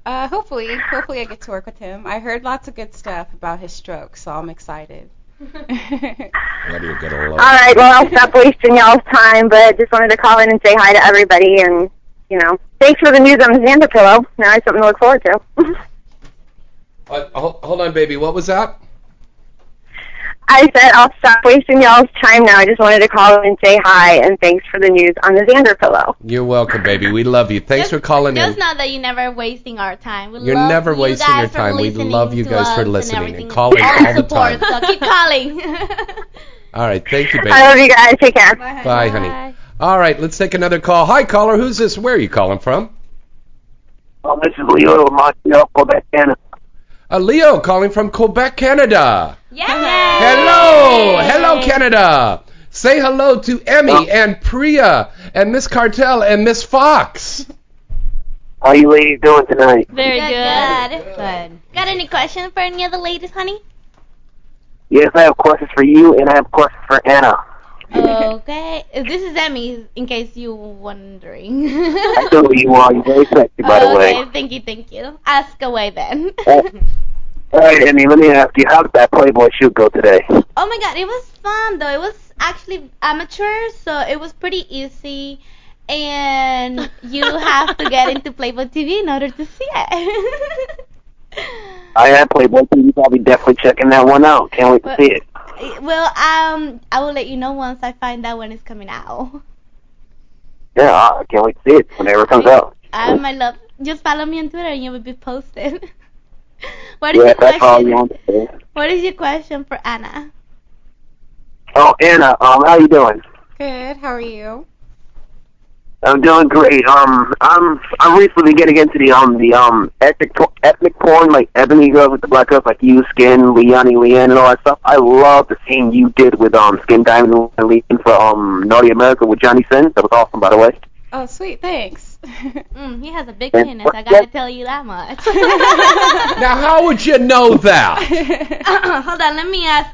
Uh, hopefully, hopefully I get to work with him. I heard lots of good stuff about his stroke, so I'm excited. What are you gonna All right, well, I'll stop wasting y'all's time, but just wanted to call in and say hi to everybody, and, you know, thanks for the news on the Xander pillow. Now I have something to look forward to. Uh, hold, hold on, baby. What was that? I said I'll stop wasting y'all's time now. I just wanted to call and say hi, and thanks for the news on the Xander pillow. You're welcome, baby. We love you. Thanks for calling in. Just know that you're never wasting our time. We You're love never you wasting guys your time. We love you guys for us and listening and everything. calling all, all the time. So keep calling. All right, thank you, baby. I love you guys. Take care. Bye, honey. Bye. All right, let's take another call. Hi, caller. Who's this? Where are you calling from? Oh, this is Leo Montreal, Quebec, Canada. Uh, Leo, calling from Quebec, Canada. Yeah. Hello, hello, Canada. Say hello to Emmy and Priya and Miss Cartel and Miss Fox. How you ladies doing tonight? Very good. Good. Got any questions for any of the ladies, honey? Yes, I have questions for you, and I have questions for Anna. Okay. This is Emmy, in case you were wondering. I know who you are. You're very sexy, by the way. Okay, thank you, thank you. Ask away then. Uh, all right, Emmy, let me ask you, how did that Playboy shoot go today? Oh my god, it was fun though. It was actually amateur, so it was pretty easy. And you have to get into Playboy TV in order to see it. I had Playboy TV. I'll be definitely checking that one out. Can't wait to see it. Well, um, I will let you know once I find out when it's coming out. Yeah, I can't wait to see it whenever it comes out. Uh, my love, just follow me on Twitter and you will be posted. what is Yeah, your question? you want to say. What is your question for Anna? Oh, Anna, um, how you doing? Good. How are you? I'm doing great. Um, I'm I'm recently getting into the um the um ethnic por- ethnic porn like Ebony girls with the black girls like you, Skin, Leonie, Leanne, and all that stuff. I love the scene you did with um Skin Diamond and Leanne for um Naughty America with Johnny Sins. That was awesome, by the way. Oh, sweet. Thanks. Mm, he has a big penis. I gotta tell you that much. Now, how would you know that? Hold on, let me ask.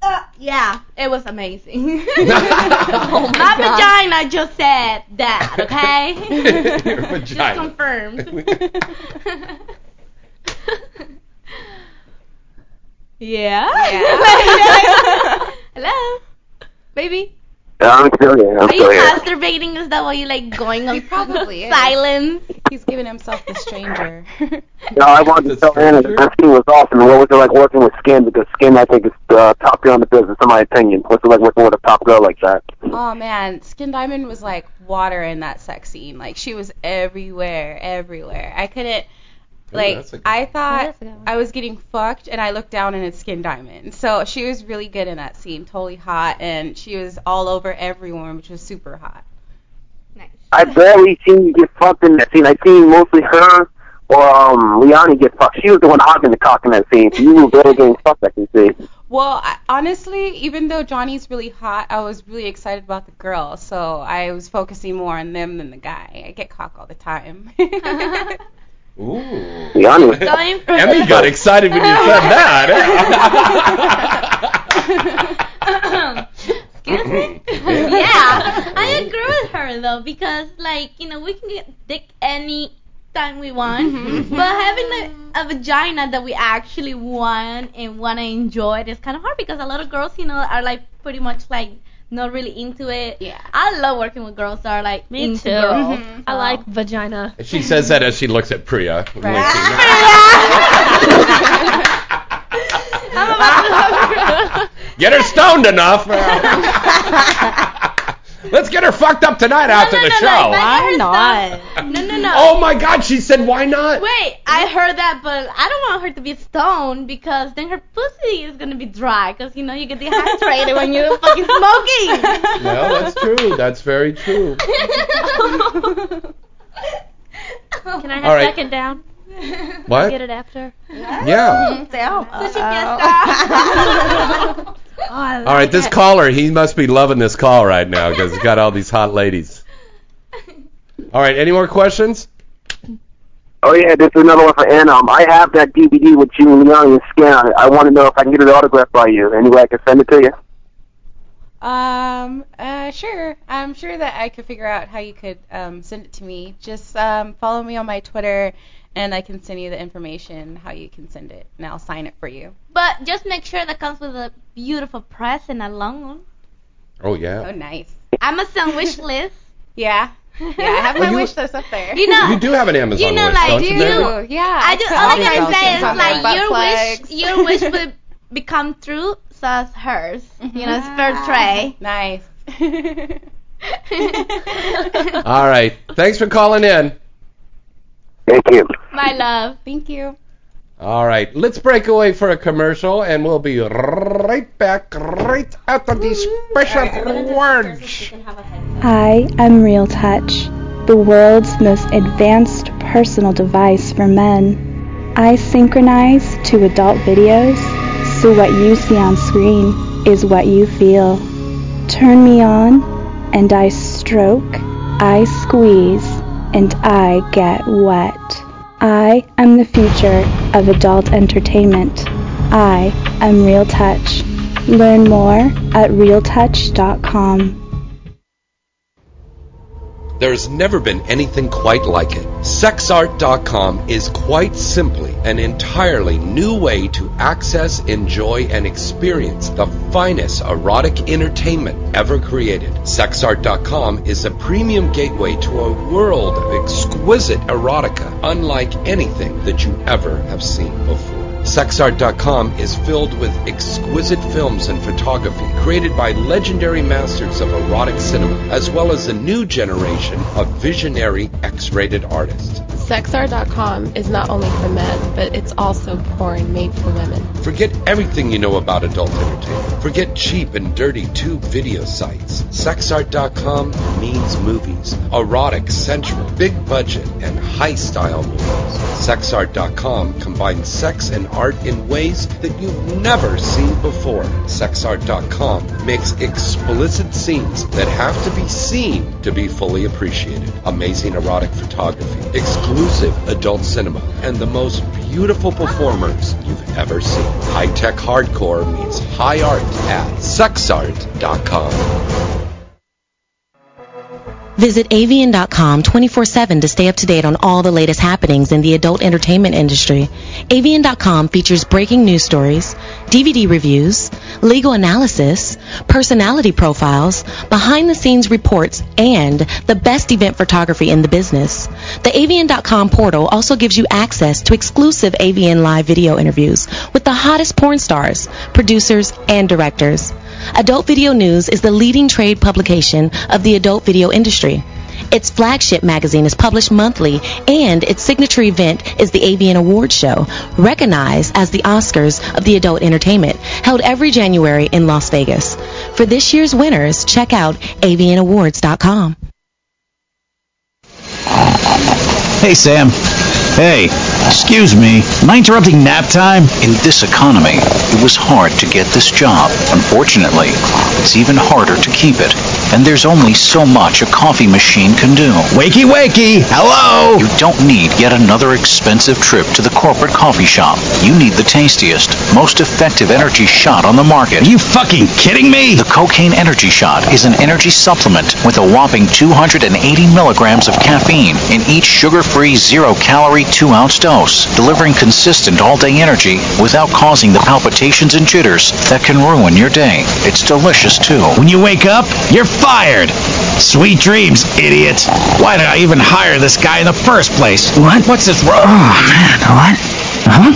Uh, yeah, it was amazing. Oh my vagina just said that, okay? Your Just confirmed. yeah? Hello? Baby? Yeah, I'm still here. I'm Are you here. masturbating? Is that why you like going on probably is. silence? He's giving himself the stranger. No, I wanted to tell Anna that that scene was awesome. What was it like working with Skin? Because Skin, I think, is the top girl in the business, in my opinion. What's it like working with a top girl like that? oh man, Skin Diamond was like water in that sex scene. Like she was everywhere, everywhere. I couldn't. Like that's a good- I thought I was getting fucked, and I looked down and it's Skin Diamond. So she was really good in that scene, totally hot, and she was all over everyone, which was super hot. Nice. I barely seen you get fucked in that scene. I seen mostly her or um Leonie get fucked. She was the one hogging the cock in that scene. So you were barely getting fucked, I can see. Well, I, honestly, even though Johnny's really hot, I was really excited about the girl, so I was focusing more on them than the guy. I get cock all the time. Ooh. Leonie was Going Emmy got excited when you said that. Eh? Excuse me? yeah, I agree with her though because like you know we can get dick any time we want, but having a, a vagina that we actually want and want to enjoy it is kind of hard because a lot of girls you know are like pretty much like not really into it. Yeah, I love working with girls that are like Me into too. girls. Mhm. I like vagina. she says that as she looks at Priya. Get her stoned enough. Let's get her fucked up tonight after the show. Why not? No, no, no. Oh my God, she said why not? Wait, I heard that, but I don't want her to be stoned because then her pussy is gonna be dry. Cause you know you get dehydrated when you're fucking smoking. Well, that's true. That's very true. Can I have All right. second down? What? Get it after? Yeah. Oh, All right, this caller, he must be loving this call right now because he's got all these hot ladies. All right, any more questions? Oh yeah, this is another one for Anna. Um, I have that DVD with you and Leonie and Skin on it. I want to know if I can get it autographed by you. Any way I can send it to you? Um, uh, sure. I'm sure that I could figure out how you could um, send it to me. Just um, follow me on my Twitter, and I can send you the information how you can send it, and I'll sign it for you. But just make sure that comes with a beautiful press and a long one. Oh yeah. Oh, nice. Amazon wish list. Yeah. Yeah, I have Oh, my you- wish list up there. You know, You do have an Amazon you know, wish, like don't you? you, Mary? Yeah. I do. All I the can say is like butt your wish, plugs. your wish would become true, so as hers. You know, spare mm-hmm. tray. Nice. All right. Thanks for calling in. Thank you. My love. Thank you. All right, let's break away for a commercial, and we'll be right back right after these special words. I am Real Touch, the world's most advanced personal device for men. I synchronize to adult videos, so what you see on screen is what you feel. Turn me on, and I stroke, I squeeze, and I get wet. I am the future of adult entertainment. I am Real Touch. Learn more at realtouch.com. There's never been anything quite like it. Sexart.com is quite simply an entirely new way to access, enjoy, and experience the finest erotic entertainment ever created. Sexart.com is a premium gateway to a world of exquisite erotica unlike anything that you ever have seen before. Sexart.com is filled with exquisite films and photography created by legendary masters of erotic cinema, as well as a new generation of visionary X-rated artists. Sexart.com is not only for men, but it's also porn made for women. Forget everything you know about adult entertainment. Forget cheap and dirty tube video sites. Sexart.com means movies. Erotic, sensual, big budget, and high style movies. Sexart.com combines sex and art in ways that you've never seen before. Sexart.com makes explicit scenes that have to be seen to be fully appreciated. Amazing erotic photography, exclusive adult cinema, and the most beautiful performers you've ever seen. High tech hardcore meets high art at sexart.com. Visit avn.com 24-7 to stay up to date on all the latest happenings in the adult entertainment industry. avn.com features breaking news stories, DVD reviews, legal analysis, personality profiles, behind-the-scenes reports, and the best event photography in the business. The avn.com portal also gives you access to exclusive AVN Live video interviews with the hottest porn stars, producers, and directors. Adult Video News is the leading trade publication of the adult video industry. Its flagship magazine is published monthly, and its signature event is the AVN Awards Show, recognized as the Oscars of the adult entertainment, held every January in Las Vegas. For this year's winners, check out avnawards.com. Hey, Sam. Hey, excuse me. Am I interrupting nap time? In this economy, it was hard to get this job. Unfortunately, it's even harder to keep it. And there's only so much a coffee machine can do. Wakey, wakey! Hello! You don't need yet another expensive trip to the corporate coffee shop. You need the tastiest, most effective energy shot on the market. Are you fucking kidding me? The Cocaine Energy Shot is an energy supplement with a whopping 280 milligrams of caffeine in each sugar-free, zero-calorie 2-ounce dose, delivering consistent all-day energy without causing the palpitations and jitters that can ruin your day. It's delicious, too. When you wake up, you're fired. Sweet dreams, idiot. Why did I even hire this guy in the first place? What? What's this wrong? Oh, man. What? Huh?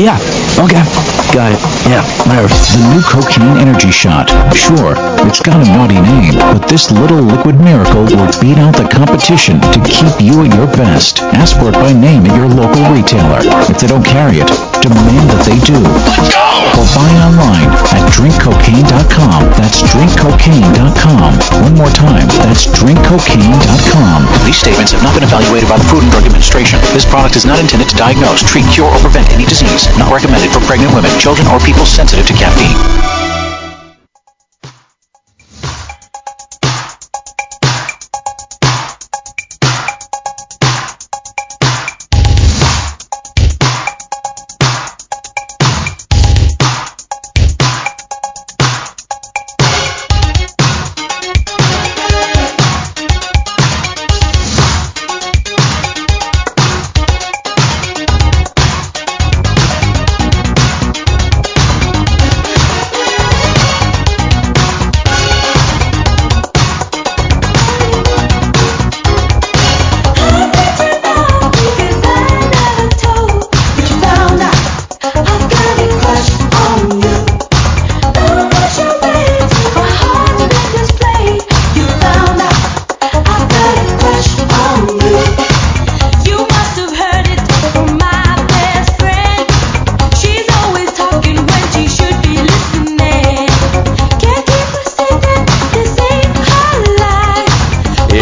Yeah. Okay. Got it. Yeah. Whatever. The new Cocaine Energy Shot. Sure, it's got a naughty name, but this little liquid miracle will beat out the competition to keep you at your best. Ask for it by name at your local retailer. If they don't carry it, demand that they do. Or buy online at drinkcocaine.com. That's drinkcocaine.com. One more time, that's drinkcocaine.com. These statements have not been evaluated by the Food and Drug Administration. This product is not intended to diagnose, treat, cure, or prevent any disease. Not recommended for pregnant women, children, or people sensitive to caffeine.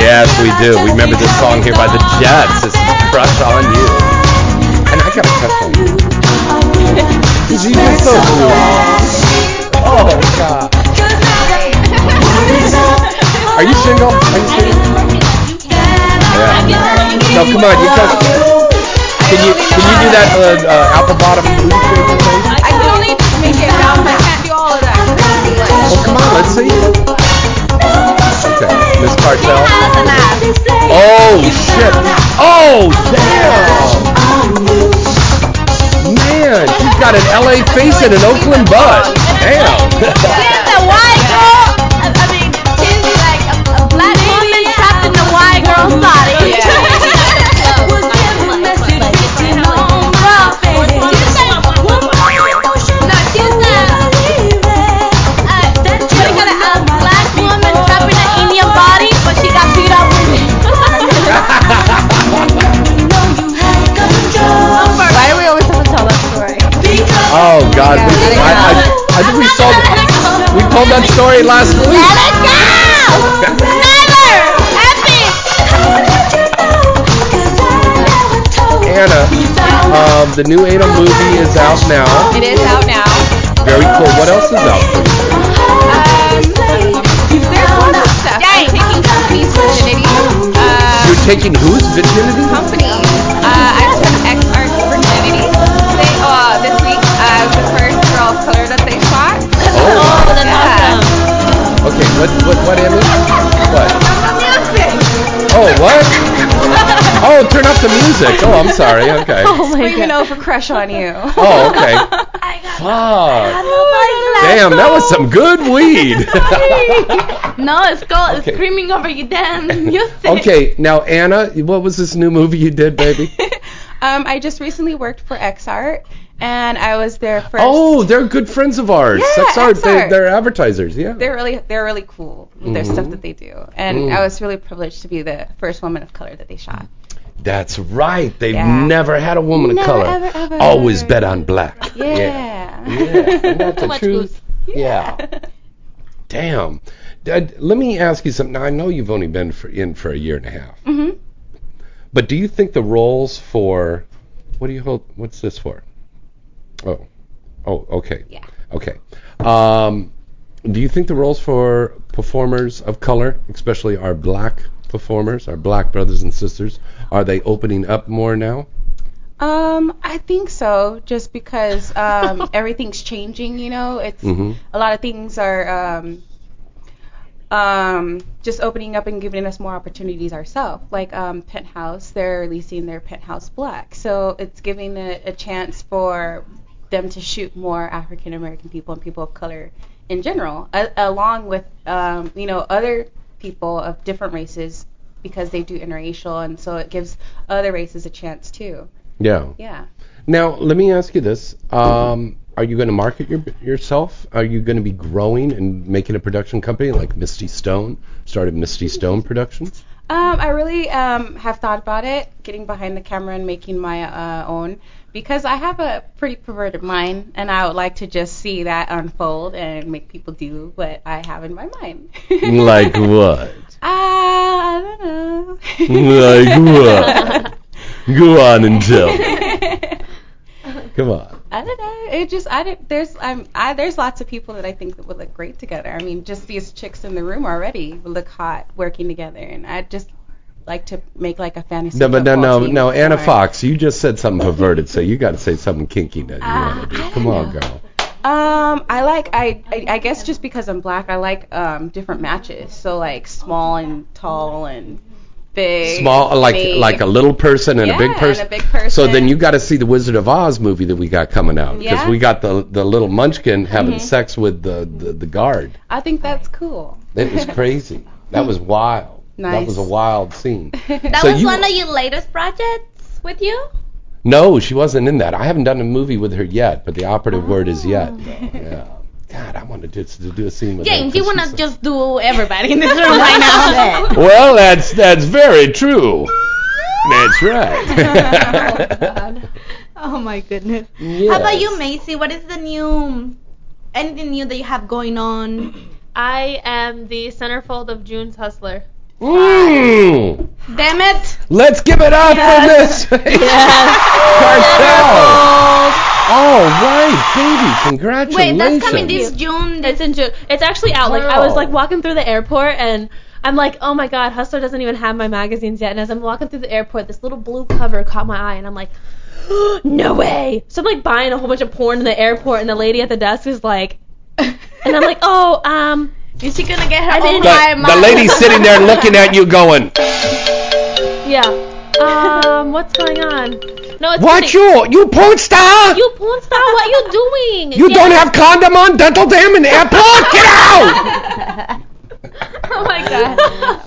Yes, we do. We remember this song here by the Jets. It's Crush on You. And I got a crush on you. Because you look so cool. Oh, my God. Are you single? Are you single? Yeah. No, come on. You can Can you can you do that uh, uh, apple bottom booty thing? I can only make it. I can't do all of that. Well, come on. Let's see. Okay, Miss Cartel. Oh shit! Oh damn! Man, she's got an LA face and an Oakland butt. Damn. She's a white girl. I I mean, she's like a, a black woman trapped in a white girl's God, we, I, I, I think we told we told that story last week. Let it go! Never happy. Anna, um, the new Ada movie is out now. It is out now. Very cool. What else is out? for you? Um, there's one of stuff. I'm taking company's virginity. Uh, You're taking whose virginity? What what what Emmy? What? Oh, what? Oh, turn up the music. Oh, I'm sorry. Okay. Screaming over crush on you. Oh, okay. Fuck. Damn, that was some good weed. no, it's called Okay. screaming over you damn music. okay, now Anna, what was this new movie you did, baby? Um, I just recently worked for X Art, and I was there first. Oh, they're good friends of ours. Yeah, Sex Art, they, they're advertisers, yeah. They're really they're really cool with their Mhm. stuff that they do, and Mm. I was really privileged to be the first woman of color that they shot. That's right. They've Yeah. never had a woman of Never, color. ever, ever. Always bet on black. Yeah. Yeah. Isn't that the truth? Yeah. Damn. Dad, let me ask you something. Now, I know you've only been for, in for a year and a half, hmm but do you think the roles for what do you hold? What's this for? Oh, oh, okay. Yeah. Okay. Um, do you think the roles for performers of color, especially our black performers, our black brothers and sisters, are they opening up more now? Um, I think so, just because um, everything's changing. You know, it's Mhm. a lot of things are um, um, just opening up and giving us more opportunities ourselves. Like um, Penthouse, they're releasing their Penthouse Black, so it's giving a, a chance for them to shoot more African American people and people of color in general, a- along with um, you know other people of different races because they do interracial, and so it gives other races a chance too. Yeah. Yeah. Now, let me ask you this. Um, are you going to market your, yourself? Are you going to be growing and making a production company like Misty Stone? Started Misty Stone Productions? Um, I really um, have thought about it, getting behind the camera and making my uh, own, because I have a pretty perverted mind, and I would like to just see that unfold and make people do what I have in my mind. like what? Ah, I don't know. like what? Go on and tell. Come on. I don't know. It just I did, there's I'm I there's lots of people that I think that would look great together. I mean, just these chicks in the room already would look hot working together, and I'd just like to make like a fantasy. No, but no, no, no, Anna or- Fox, you just said something perverted, so you got to say something kinky that you want to do. Come on, girl. Um, I like I, I I guess just because I'm black, I like um different matches. So like small and tall and big. Small, like me. like a little person and a big person. and a big person. So then you got to see the Wizard of Oz movie that we got coming out because Yeah. we got the the little Munchkin having Mhm. sex with the, the the guard. I think that's cool. It was crazy. That was wild. That was a wild scene. That So was you- one of your latest projects with you? No, she wasn't in that. I haven't done a movie with her yet, but the operative word is oh. yet. though. Yeah. God, I wanted to, to do a scene with her. James, you 'cause wanna just do everybody in this room right now? Well, that's that's very true. That's right. oh my goodness. Yes. How about you, Macy? What is the new, anything new that you have going on? I am the centerfold of June's Hustler. Mm. Damn it! Let's give it up Yes. for this Yes. cartel. All right, baby, congratulations. Wait, that's coming this June. It's in June. It's actually out. Like I was like walking through the airport and I'm like, oh my god, Hustler doesn't even have my magazines yet. And as I'm walking through the airport, this little blue cover caught my eye, and I'm like, no way. So I'm like buying a whole bunch of porn in the airport, and the lady at the desk is like, and I'm like, oh, um, is she gonna get her I own didn't- The, the lady's sitting there looking at you going, Yeah. Um, what's going on? No, it's What pretty- you? You porn star? You porn star? What are you doing? You Yeah. don't have condom on dental dam in the airport? Get out! Oh my god.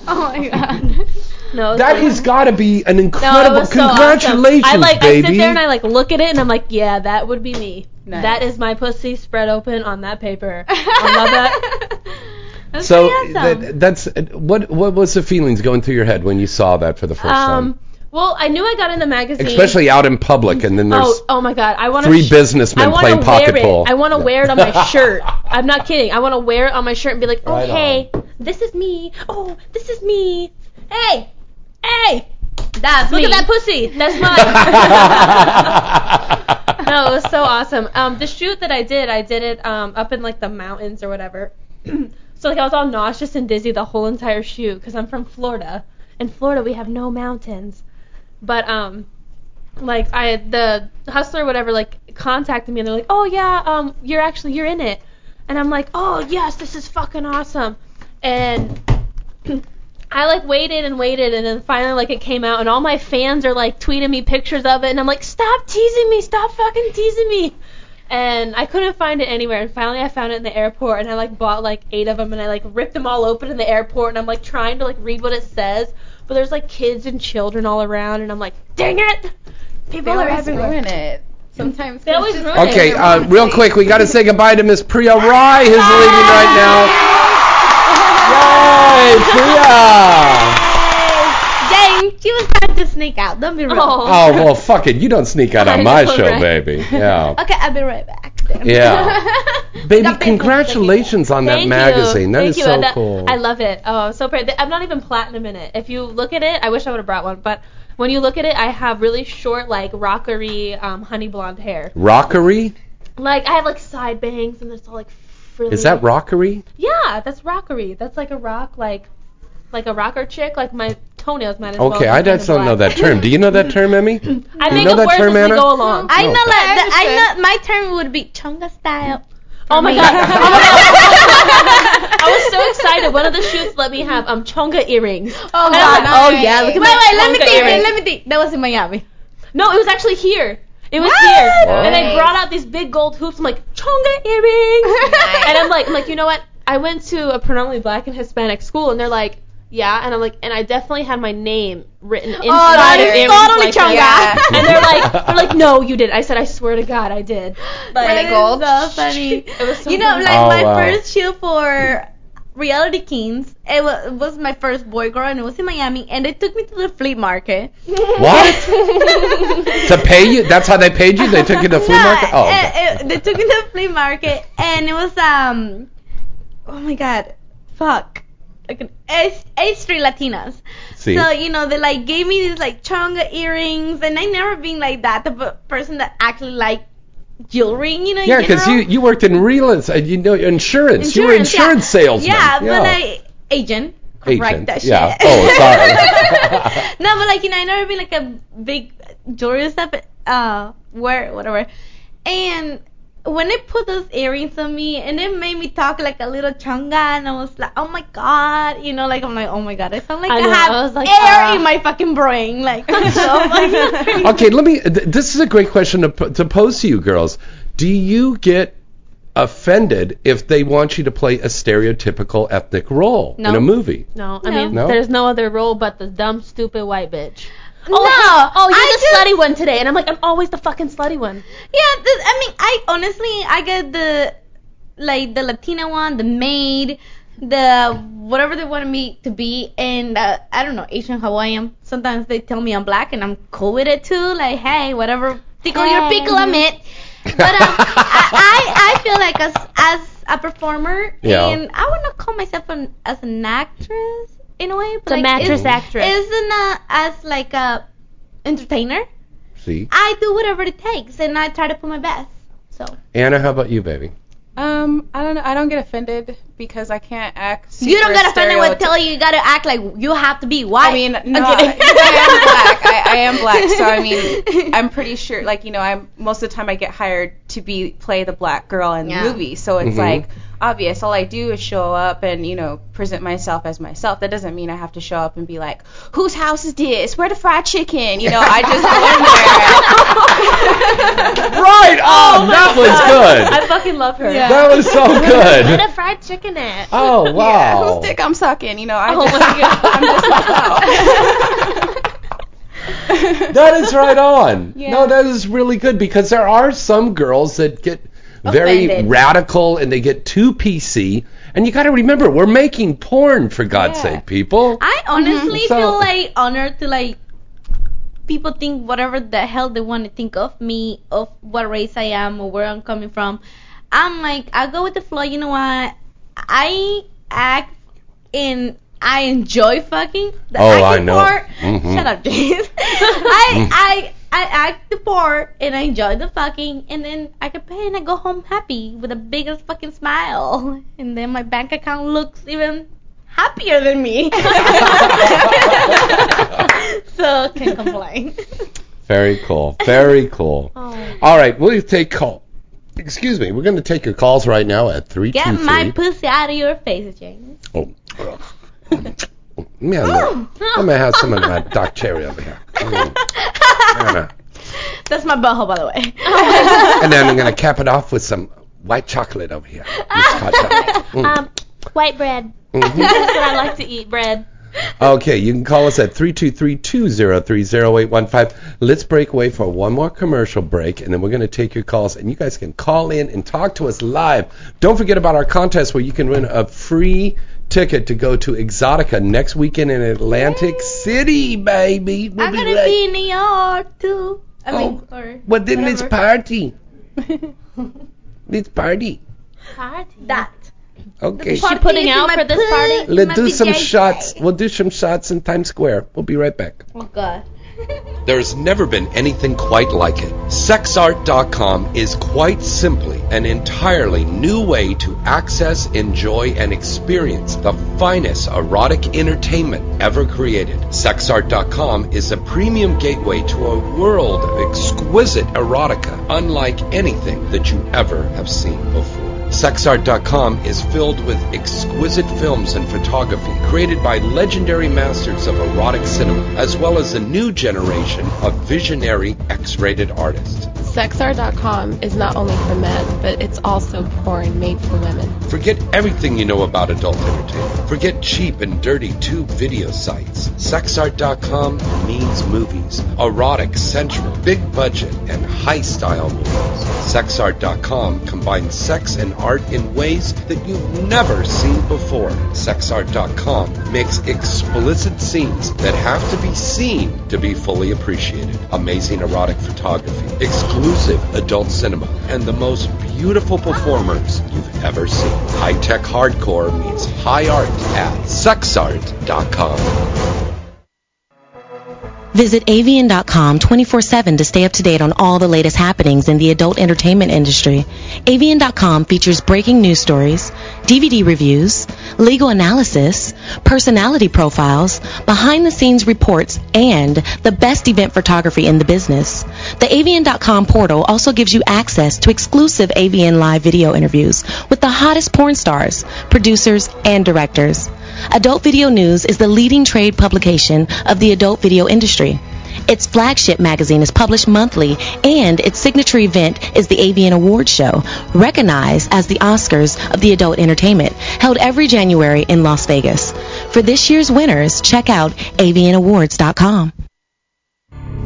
oh my god. No. That has got to be an No, it incredible. was so awesome. Congratulations, I like baby. I sit there and I like look at it and I'm like, yeah, that would be me. That is my pussy spread open on that paper. I love that. so that, that's what. What was the feelings going through your head when you saw that for the first time? Um, well, I knew I got in the magazine. Especially out in public, and then there's oh, oh my god! I want three businessmen I wanna playing pocket wear it. I want to wear it on my shirt. I'm not kidding. I want to wear it on my shirt and be like, oh Right hey, this is me. Oh, this is me. Hey, hey. That's Look me. at that pussy. That's mine. no, it was so awesome. Um, the shoot that I did, I did it um up in like the mountains or whatever. so like I was all nauseous and dizzy the whole entire shoot because I'm from Florida. In Florida, we have no mountains. But um, like I the hustler whatever like contacted me and they're like, oh yeah, um, you're actually you're in it, and I'm like, oh yes, this is fucking awesome, and. I like waited and waited and then finally like it came out and all my fans are like tweeting me pictures of it and I'm like stop teasing me stop fucking teasing me and I couldn't find it anywhere and finally I found it in the airport and I like bought like eight of them and I like ripped them all open in the airport and I'm like trying to like read what it says but there's like kids and children all around and I'm like dang it people They are always everywhere ruin it. Sometimes they always ruin it Okay, uh, real quick, we got to say goodbye to Miss Priya Rai, who's leaving right now. Yay, Priya! Dang, she was trying to sneak out. Don't be rude. Oh well, fuck it. You don't sneak out on my show, baby. Yeah. Okay, I'll be right back. Then. Yeah. Baby, congratulations on that Thank magazine. You. That Thank is you. so And that- cool. I love it. Oh, so pretty. I'm not even platinum in it. If you look at it, I wish I would have brought one, but when you look at it, I have really short, like rockery, um, honey blonde hair. Rockery? Like I have like side bangs, and it's all like frilly. Is that rockery? Yeah, that's rockery. That's like a rock, like like a rocker chick. Like my toenails might as well. Okay, I kind just don't know that term. Do you know that term, Emmy? I Do you make know it that worse term, as Anna? we go along. I know that. I know my term would be chonga style. Oh my god! Oh my god! I was so excited. One of the shoots let me have um chonga earrings. Oh And god. like, oh yeah, look at Wait, my wait. Let me chonga think. earrings. Let me think. That was in Miami. No, it was actually here. It was What? here, and I Nice. brought out these big gold hoops. I'm like chonga earrings, and I'm like, I'm like, you know what? I went to a predominantly black and Hispanic school, and they're like, yeah, and I'm like, and I definitely had my name written inside that of is earrings totally like chonga. that. And they're like, they're like, no, you did. I said, I swear to God, I did. That is gold? So funny. It was so you know, funny. like Oh, my wow. first shoot for Reality Kings. It was, it was my first boy girl, and it was in Miami. And they took me to the flea market. What? to pay you? That's how they paid you? They took you to the flea No, market? Oh, okay. eh, eh, they took me to the flea market, and it was um, oh my god, fuck, like an 8th Street Latinas. See. So you know they like gave me these like chonga earrings, and I never been like that the person that actually like jewelry. You know. Yeah, because you, you worked in real estate, you know, insurance. you were Insurance, yeah. insurance salesman. Yeah, but I agent. Correct Agent, that yeah. shit. Oh, sorry. no, but like you know, I never been like a big jewelry stuff. Uh, wear whatever. And when they put those earrings on me, and it made me talk like a little chonga, and I was like, oh my god, you know, like I'm like, oh my god, I sound like I I, know, have I was like, air ah. in my fucking brain, like. so okay, let me. Th- this is a great question to, p- to pose to you girls. Do you get offended if they want you to play a stereotypical ethnic role in a movie? No, I No. mean, No? there's no other role but the dumb, stupid white bitch. No, oh, oh, you're I the just- slutty one today, and I'm like, I'm always the fucking slutty one. Yeah, th- I mean, I honestly, I get the like the Latina one, the maid, the whatever they want me to be, and uh, I don't know, Asian Hawaiian. Sometimes they tell me I'm black, and I'm cool with it too. Like, hey, whatever, tickle your pickle, I'm it. But um, I, I I feel like as as a performer, Yeah. and I would not call myself an as an actress in a way, but The like, mattress it's- actress. Isn't uh, as like a entertainer. See, I do whatever it takes, and I try to put my best. So. Anna, how about you, baby? Um, I don't know. I don't get offended because I can't act. you don't get offended with stereotyp- telling you you gotta act like you have to be white. I mean, no, I'm I, kidding. I am black. I, I am black, so I mean, I'm pretty sure. Like, you know, I'm most of the time I get hired to be play the black girl in Yeah. the movie, so it's Mhm. like obvious. All I do is show up and you know present myself as myself. That doesn't mean I have to show up and be like, whose house is this? Where the fried chicken? You know, I just go in there. Right oh on. that was good. I fucking love her. Yeah. That was so good. Where the fried chicken at? Oh Yeah, wow. whose dick I'm sucking? You know, I Oh just. I'm just myself. Oh. that is right on. Yeah. No, that is really good because there are some girls that get very Offended. radical and they get too PC. And you got to remember, we're making porn for God's Yeah. sake, people. I honestly So- feel like honored to like people think whatever the hell they want to think of me, of what race I am or where I'm coming from. I'm like I go with the flow. You know what? I act in. I enjoy fucking the Oh, acting I know. part. Mhm. Shut up, James. I I I act the part and I enjoy the fucking, and then I get paid and I go home happy with the biggest fucking smile, and then my bank account looks even happier than me. so can't complain. Very cool. Very cool. Oh. All right, we'll take call. Excuse me. We're going to take your calls right now at three Get my pussy out of your face, James. Oh. I'm gonna have some of that dark Cherry over here. Mm. That's my butthole, by the way. And then I'm gonna cap it off with some white chocolate over here. Mm. Um, white bread. Mhm. That's what I like to eat. Bread. Okay, you can call us at 323-203-0815. Let's break away for one more commercial break, and then we're going to take your calls, and you guys can call in and talk to us live. Don't forget about our contest where you can win a free ticket to go to Exotica next weekend in Atlantic City, baby. We'll I'm be gonna right- be in New York too. I mean, oh, or Well, then let's party. let's party. Party. That. Okay. Is she putting out for this party? Let's do some shots. We'll do some shots in Times Square. We'll be right back. Oh God. There's never been anything quite like it. Sexart.com is quite simply an entirely new way to access, enjoy, and experience the finest erotic entertainment ever created. Sexart.com is a premium gateway to a world of exquisite erotica unlike anything that you ever have seen before. Sexart.com is filled with exquisite films and photography created by legendary masters of erotic cinema, as well as a new generation of visionary X-rated artists. SexArt.com is not only for men, but it's also porn made for women. Forget everything you know about adult entertainment. Forget cheap and dirty tube video sites. Sexart.com means movies. Erotic, sensual, big budget, and high style movies. Sexart.com combines sex and art in ways that you've never seen before. Sexart.com makes explicit scenes that have to be seen to be fully appreciated. Amazing erotic photography, exclusive adult cinema, and the most beautiful performers you've ever seen. High tech hardcore meets high art at sexart.com. Visit avn.com 24-7 to stay up to date on all the latest happenings in the adult entertainment industry. avn.com features breaking news stories, DVD reviews, legal analysis, personality profiles, behind-the-scenes reports, and the best event photography in the business. The avn.com portal also gives you access to exclusive AVN Live video interviews with the hottest porn stars, producers, and directors. Adult Video News is the leading trade publication of the adult video industry. Its flagship magazine is published monthly, and its signature event is the AVN Awards Show, recognized as the Oscars of the adult entertainment, held every January in Las Vegas. For this year's winners, check out avnawards.com.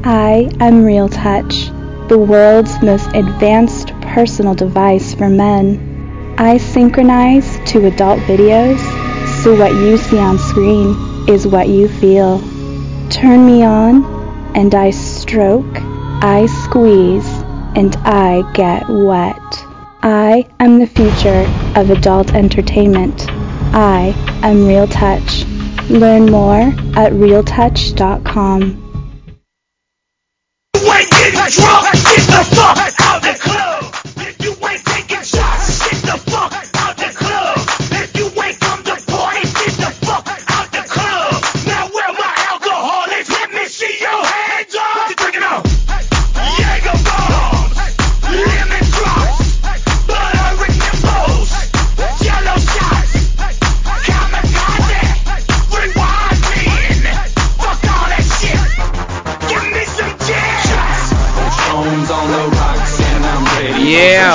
I am Real Touch, the world's most advanced personal device for men. I synchronize to adult videos, so what you see on screen is what you feel. Turn me on, and I stroke, I squeeze, and I get wet. I am the future of adult entertainment. I am Real Touch. Learn more at realtouch.com. Ain't getting drunk, get the fuck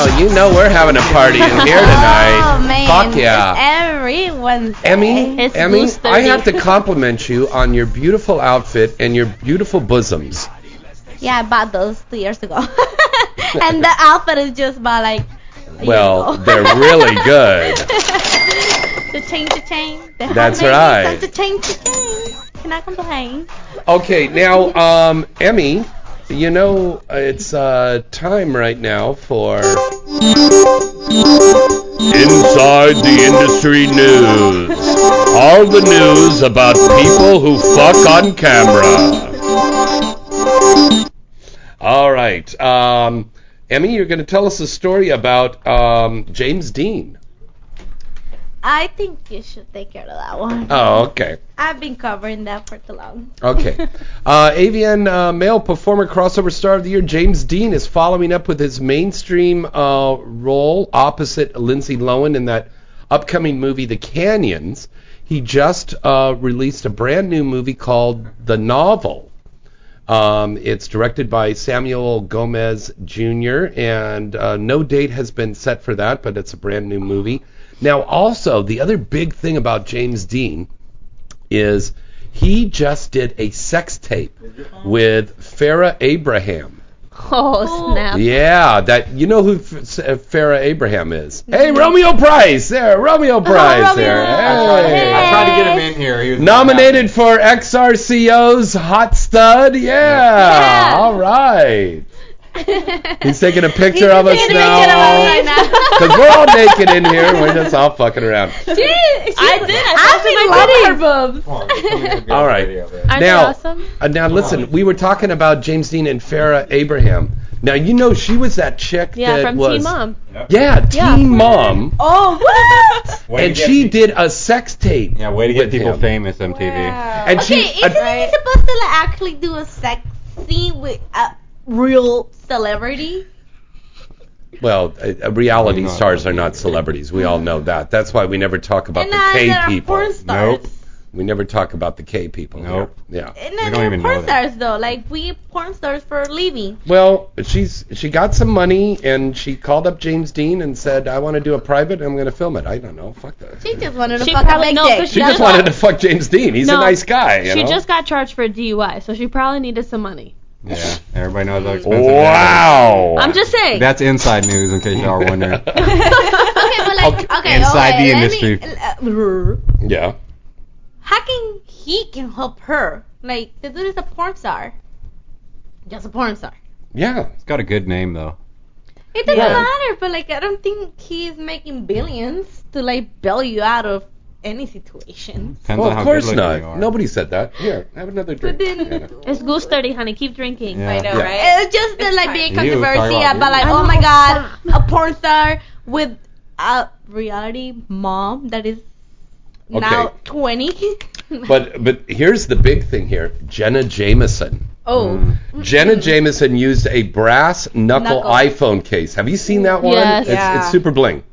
Yeah, you know we're having a party in here tonight. Oh man. Fuck yeah. It's every Wednesday. Emmy, It's Emmy, I have to compliment you on your beautiful outfit and your beautiful bosoms. Yeah, I bought those two years ago. and the outfit is just about like. a year Well, ago. they're really good. the chain to chain. The That's handmade right. The chain to chain. Cannot complain. Okay, now, um, Emmy, you know it's uh, time right now for Inside the Industry News. All the news about people who fuck on camera. All right, um, Emmy, you're going to tell us a story about um, James Dean. I think you should take care of that one. Oh, okay. I've been covering that for too long. Okay. Uh, AVN uh, male performer crossover star of the year James Dean is following up with his mainstream uh, role opposite Lindsay Lohan in that upcoming movie The Canyons. He just uh, released a brand new movie called The Novel. Um, it's directed by Samuel Gomez Jr. and uh, no date has been set for that, but it's a brand new movie. Now, also the other big thing about James Dean is he just did a sex tape with Farrah Abraham. Oh snap! Yeah, that you know who F- S- uh, Farrah Abraham is. Hey, Romeo Price there, Romeo Price there. Hey. I tried to get him in here. He was Nominated for XRCO's Hot Stud. Yeah. All right. He's taking a picture of us now. Because we're all naked in here. We're just all fucking around. I did. I love her boobs. All right. Aren't they now, awesome? uh, now listen. We were talking about James Dean and Farrah Abraham. Now you know she was that chick Yeah, that from was Teen Mom. yeah, Yeah. Teen Mom, Oh, what? And she pe- did a sex tape. Yeah, way to get people him. famous, MTV. And okay, she, isn't he supposed to like, actually do a sex scene with a real celebrity? well, uh, uh, reality No. stars are not celebrities. We all know that. That's why we never talk about And the K there are people. porn stars. Nope. We never talk about the K people. Nope. here. Yeah. And We don't they're even porn know that. stars though. Like we porn stars for a living. Well, she's she got some money and she called up James Dean and said, "I want to do a private. and I'm going to film it." I don't know. Fuck that. She just wanted to She fuck a probably- big no, dick. 'cause She just wanted to fuck James Dean. He's a No, nice guy. You she know? just got charged for DUI, so she probably needed some money. Yeah, everybody knows how expensive that Wow. I'm just saying. That's inside news, in case y'all are wondering. okay, but like okay, Inside okay, the industry. Me, uh, yeah. how can he can help her? Like the dude is a porn star. Just a porn star. Yeah. It's got a good name though. It doesn't Yeah. matter, but like I don't think he's making billions to like bail you out of any situation. Depends well, of course good looking you not. Nobody said that. Here, have another drink. But then Yeah. It's Goose 30, honey. Keep drinking. Yeah. I know, Yeah. right? it's just the, like being Ew, talk controversy about about like oh my god a porn star with a reality mom that is now 20. But but here's the big thing here. Jenna Jameson. oh mm. Jenna Jameson used a brass knuckle, Knuckle. iPhone case. Have you seen that one? Yes. It's, Yeah. it's super bling.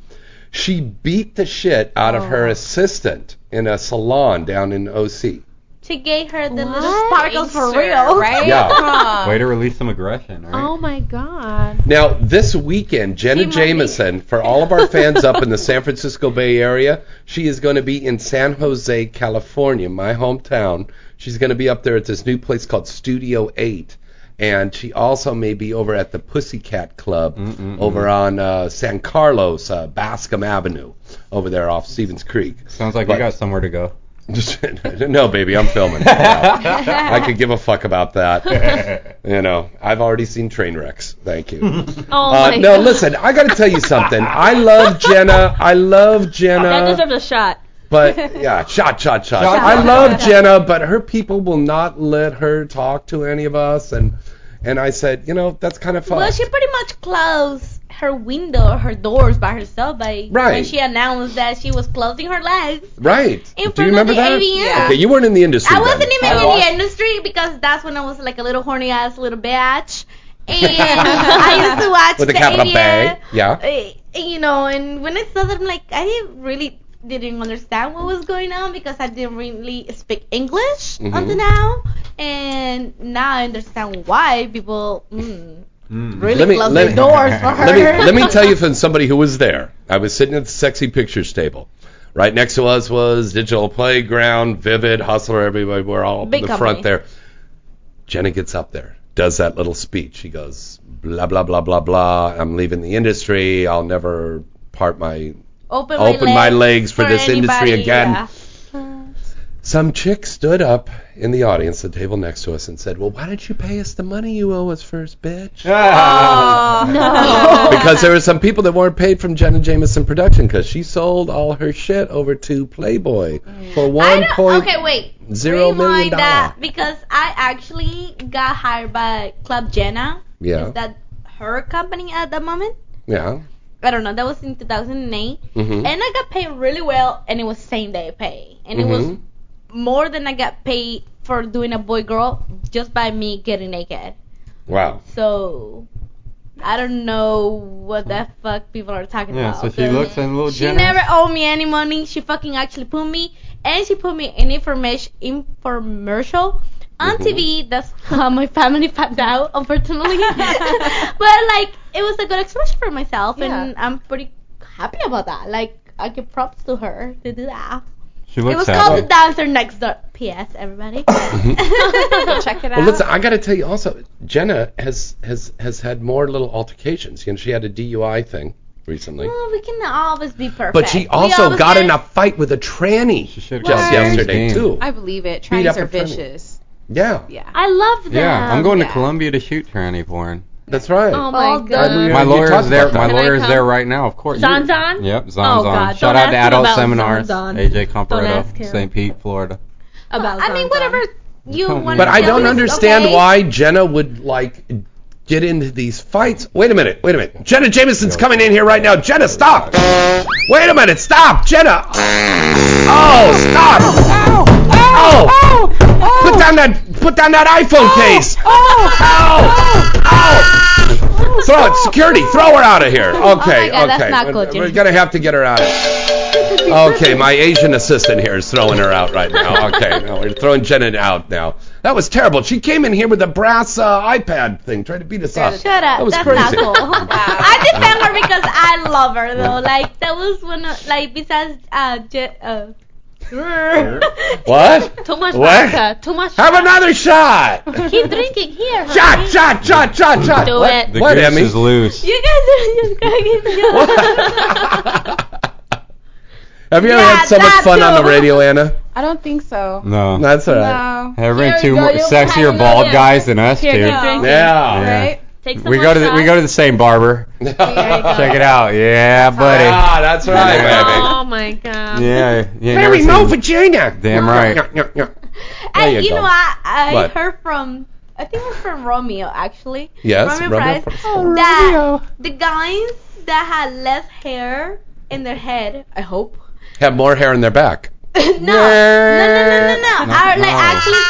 She beat the shit out of her oh. assistant in a salon down in OC. she gave her the little What? sparkles for real right? Yeah. Way to release some aggression, right? Oh my god. Now, this weekend, Jenna Team Jameson, for all of our fans up in the San Francisco Bay Area, she is going to be in San Jose, California, my hometown. She's going to be up there at this new place called Studio 8. And she also may be over at the Pussycat Club Mm-mm-mm. over on uh, San Carlos, uh, Bascom Avenue, over there off Stevens Creek. Sounds like But- you got somewhere to go. No, baby, I'm filming. I could give a fuck about that. You know, I've already seen train wrecks. Thank you. Oh Uh, my no, god. listen, I got to tell you something. I love Jenna. I love Jenna. That deserves a shot. But yeah, shot, shot, shot. Shot, I love shot. Jenna, but her people will not let her talk to any of us. And and I said, you know, that's kind of fun. well she pretty much closed her window her doors by herself by Right. when she announced that she was closing her legs right. in Do you remember of the that? AVN. Okay, you weren't in the industry. I wasn't even I in was. the industry because that's when I was like a little horny ass little bitch. And I used to watch With a the capital AVN, Bay, yeah. uh, You know, and when I saw that, I'm like, I didn't really didn't understand what was going on because I didn't really speak English Mhm. until now, and now I understand why people. Mm, Really Let me- close let the me- doors for her. let me let me tell you from somebody who was there. I was sitting at the sexy pictures table. Right next to us was Digital Playground, Vivid, Hustler. Everybody We're all up Big in the company. front there. Jenna gets up there, does that little speech. She goes, blah blah blah blah blah. I'm leaving the industry. I'll never part my Open, open my legs for, this industry again. yeah. Some chick stood up in the audience, the table next to us, and said, "Well, why don't you pay us the money you owe us first, bitch?" Oh, because there were some people that weren't paid from Jenna Jameson Production because she sold all her shit over to Playboy for I one point okay, wait. zero million Rewind dollar. that because I actually got hired by Club Jenna. Yeah, Is that her company at the moment? yeah. I don't know. That was in 2008, Mhm. and I got paid really well, and it was same day pay, and it was Mhm. more than I got paid for doing a boy girl just by me getting naked. Wow. So I don't know what the fuck people are talking Yeah, about. Yeah, so she looks a little She generous. never owed me any money. She fucking actually put me, and she put me in information infomercial on Mm-hmm. TV. That's how my family found out, unfortunately. but like, it was a good expression for myself, and I'm pretty happy about that. Like, I give props to her to do that. She looks It was happy. called the dancer next door. P.S. Everybody, check it out. Well, listen, I got to tell you also, Jenna has has has had more little altercations. You know, she had a DUI thing recently. Well, we can always be perfect. But she also got get- in a fight with a tranny just got yesterday too. I believe it. Trannies are a friend. vicious. Yeah, Yeah. I love them. Yeah, I'm going Yeah. to Colombia to shoot tranny porn. that's right. Oh my All god. done. My you lawyer's there. My that. Can I lawyer's there right now, of course. Zon Zon? Yep, Zon Oh, Zon. God. Shout Don't out ask to Adult Seminars, Zon Zon. AJ Don't Comparetto, ask him. St. Pete, Florida. About I mean, Zon whatever Zon. you oh, Come want. But I don't understand why Jenna would like get into these fights. Wait a minute, wait a minute. Jenna Jameson's coming in here right now. Jenna, stop! Wait a minute, stop, Jenna! Oh, stop! Oh! Put down that put down that iPhone case! Oh! Oh! Throw it, security, throw her out of here. Okay, Oh my God, that's okay. not We're- We're gonna have to get her out of here. Okay, my Asian assistant here is throwing her out right now. Okay, no, we're throwing Jenna out now. That was terrible. She came in here with a brass uh, iPad thing, trying to beat us up. Shut up. That was That's crazy. not cool. I defend her because I love her though. Like that was one of like besides uh, Je- uh What? Too much What? vodka. Too much. Have another shot. Keep drinking here. Shot, honey. shot, shot, shot, shot. Do what? it. The What, grease Emmy? is loose. You guys are just cracking me up. Have you ever Yeah, had so much that fun on the radio, Anna? I don't think so. No. That's all right. No. Having Here two you go, more you sexier bald guys than us Here, two. Yeah. Yeah. Right? Take some We go to the, we go to the same barber. There you go. Check it out. Yeah, buddy. Ah, that's right, baby. Oh my god. Yeah. yeah Mary never Mo seen- Virginia. Damn right. And you you, know what? I What? heard from I think it was from Romeo actually. Yes, Romeo, Romeo Price. Price. that the guys that had less hair in their head, I hope. Have more hair in their back. no, no, no, no, no, no. No, Are like no. actually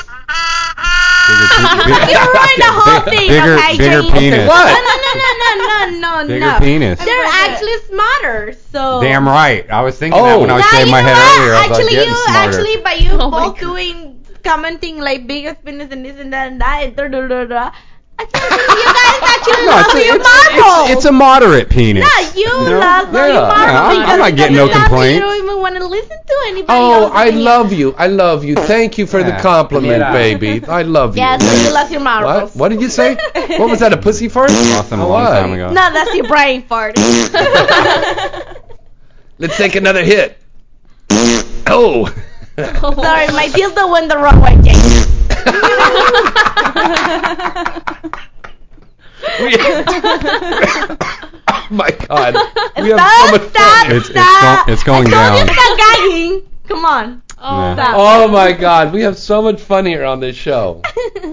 Bigger, you ruined the whole big- thing, bigger, okay, bigger Jenny? penis. What? No, no, no, no, no, no, no, Bigger no. penis. They're actually smarter, so. Damn right. I was thinking Oh. that when I was Nah, shaving my head what? earlier. I was like, actually, getting you smarter. actually, by you Oh both doing commenting like biggest penis and this and that and that, and da, da, da, da. I can't you No, love it's, your it's, model. it's, it's a moderate penis. yeah, you No? love Yeah. your model. Yeah, I'm- I'm not getting no it's something complaints. You don't even want to listen to anybody Oh, else's I opinion. love you. I love you. Thank you for the compliment, baby. I love you. Yes, you love your model. What? What did you say? What was that? A pussy fart? Lost them a long time ago. No, that's your brain fart. Let's take another hit. Oh. Sorry, my dildo went the wrong way, James. We- oh my God. We have Stop, so much stop, fun. It's, it's, stop. go, it's going I told down. you stop gagging. Come on. Yeah. Oh, stop. Oh my God, we have so much fun here on this show.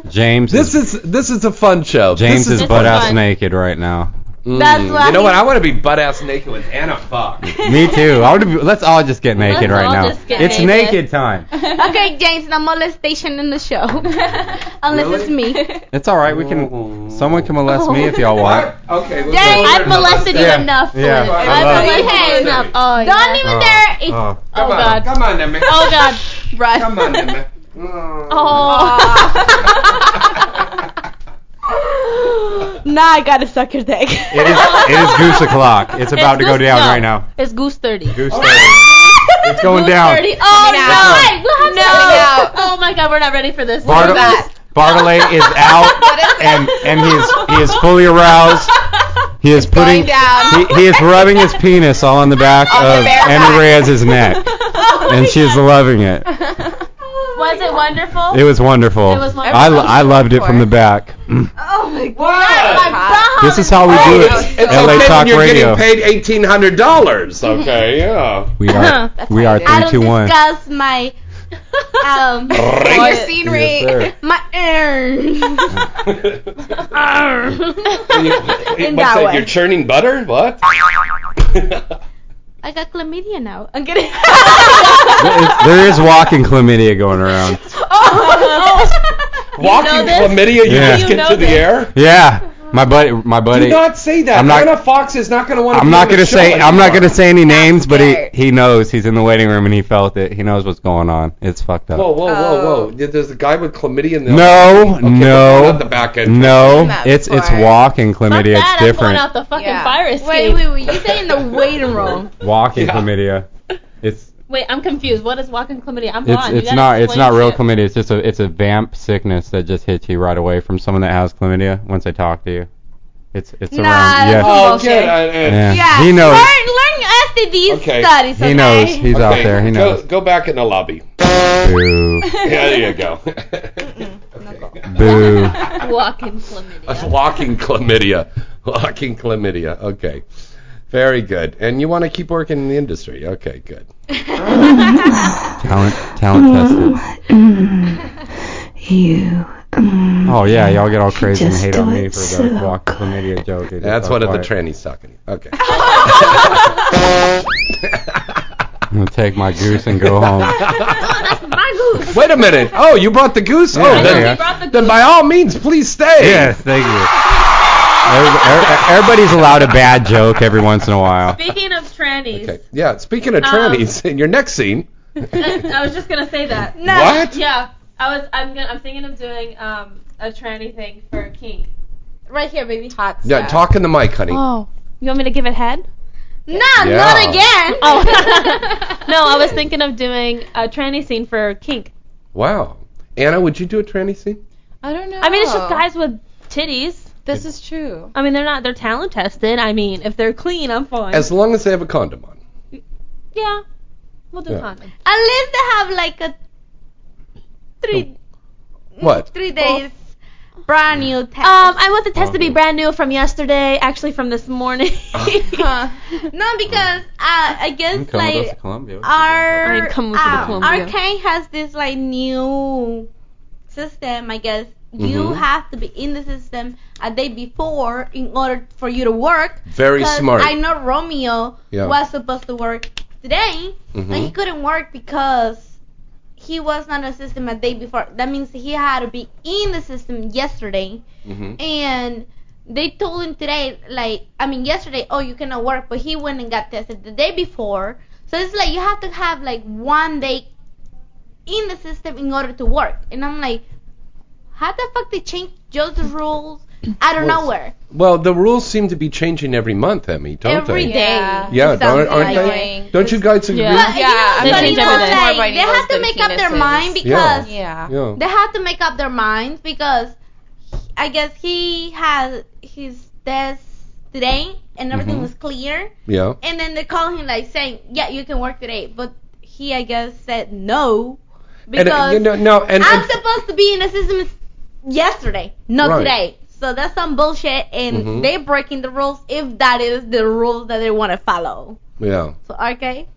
James This is, is this is a fun show. James this is It's butt ass naked right now. Mm, That's why You know what? I want to be butt ass naked with Anna. Fuck. Me too. I would be, let's all just get naked Let's right all now. just get It's naked. naked time. Okay, James, no molestation in the show. Unless it's me. It's all right. We can. Someone can molest me if y'all want. Okay. We'll James, I've molested you Yeah, enough. yeah, I've I love molested you enough. Oh, Don't yeah. even Oh, dare. It's, oh. Come on, God. Come on, Emma. Oh god. Right. Come on, Emma. Oh. Now I gotta suck your dick. It is, it is goose o'clock. It's about to go down no, right now. It's goose 30. Goose 30. It's going Goose down. 30. Oh, Coming no. Wait, we'll have No. to Oh, my God, we're not ready for this. Bartle- We're Bartley is out, and and he is he is fully aroused. He is putting down. He, he is rubbing his penis all on the back On of bare Annie back. Reyes' neck, oh, and she's loving it. Was it wonderful? It was wonderful. It was wonderful. I, I loved it from the back. Oh my god. My bra. This is how we do it. It's LA okay Talk when you're Radio. getting paid eighteen hundred dollars. Okay, yeah. We are we are I don't two one. discuss my um Your scenery. Yes, my You- In what's that that? way. You're churning butter? What? I got chlamydia now. I'm kidding. There- there is walking chlamydia going around. Oh. Walking this? chlamydia, you Yeah. just You get know to the air? Yeah, my buddy, my buddy. Do not say that. I'm not- Anna Fox is not going to want to. I'm be not gonna show say I'm not gonna say any names, but he he knows he's in the waiting room and he felt it. He knows what's going on. It's fucked up. Whoa, whoa, whoa, Oh. whoa! There's a guy with chlamydia in the. No, Okay, no, not the back end. no. Seen that It's it's walking chlamydia. that, It's I'm going different. out the fucking Yeah. fire escape. wait, wait, wait. You say in the waiting room? Walking Yeah. chlamydia. It's Wait, I'm confused. What is walking chlamydia? I'm it's blind. You not it's not real shit. chlamydia. It's just a it's a vamp sickness that just hits you right away from someone that has chlamydia once they talk to you. It's it's Nah, around. Yeah. Oh, Bullshit. good. I- I- yeah. Yeah. He knows. Learn, learn STD Okay. studies. He knows. okay? He's out there. He go- knows. Go, back in the lobby. Boo. Yeah, there you go. Boo. Walking chlamydia. Walking chlamydia. Walking chlamydia. Okay. Very good. And you want to keep working in the industry. Okay, good. Talent talent tested. You. Um, oh yeah, y'all get all crazy and hate on me for so the walk chlamydia joke. That's just one of the quiet. trannies talking. Okay. I'm gonna take my goose and go home. My goose. Wait a minute. Oh, you brought the goose? Yeah, oh, then, you the then by all means, please stay. Yes, thank you. Every- every- Everybody's allowed a bad joke every once in a while. Speaking of trannies, Okay. Yeah, speaking of Um, trannies, in your next scene. I was just gonna say that. No. What? Yeah, I was. I'm gonna. I'm thinking of doing um a tranny thing for kink. Right here, baby. Hot Yeah, stuff. talk in the mic, honey. Oh, you want me to give it head? No, Yeah. not again. Oh, no, I was thinking of doing a tranny scene for kink. Wow. Anna, would you do a tranny scene? I don't know. I mean, it's just guys with titties. This is true. I mean, they're not. They're talent tested. I mean, if they're clean, I'm fine. As long as they have a condom on. yeah, we'll do Yeah. condom. At least they have like a three What? three days brand new test. Um, I want the test to be brand new from yesterday, actually from this morning. Huh. no, because uh, I guess I'm coming with us like to Colombia. our I'm coming with you to um, Colombia. our kind has this like new system. I guess you Mhm. have to be in the system a day before in order for you to work. Very smart. I know Romeo Yeah. was supposed to work today, and he couldn't work because he was not in the system a day before. That means he had to be in the system yesterday, Mm-hmm. and they told him today, like, I mean, yesterday, oh, you cannot work, but he went and got tested the day before. So it's like you have to have like one day in the system in order to work. And I'm like, how the fuck they change just the rules out of Well, nowhere Well, the rules seem to be changing every month, Emmy, don't every they? day? Yeah. Yeah, don't, aren't like they? it. Don't you guys agree? Yeah. But Yeah, you know, I They but change you know, every day. like, they have to make up their mind because Yeah. Yeah. they have to make up their minds because I guess he has his test today and everything Mhm. was clear. Yeah. And then they call him like saying, "Yeah, you can work today," but he I guess said no And, because uh, you know, no, and, I'm and supposed to be in the system yesterday, not Right. today. So that's some bullshit, and Mhm. they're breaking the rules if that is the rules that they want to follow. yeah. So okay.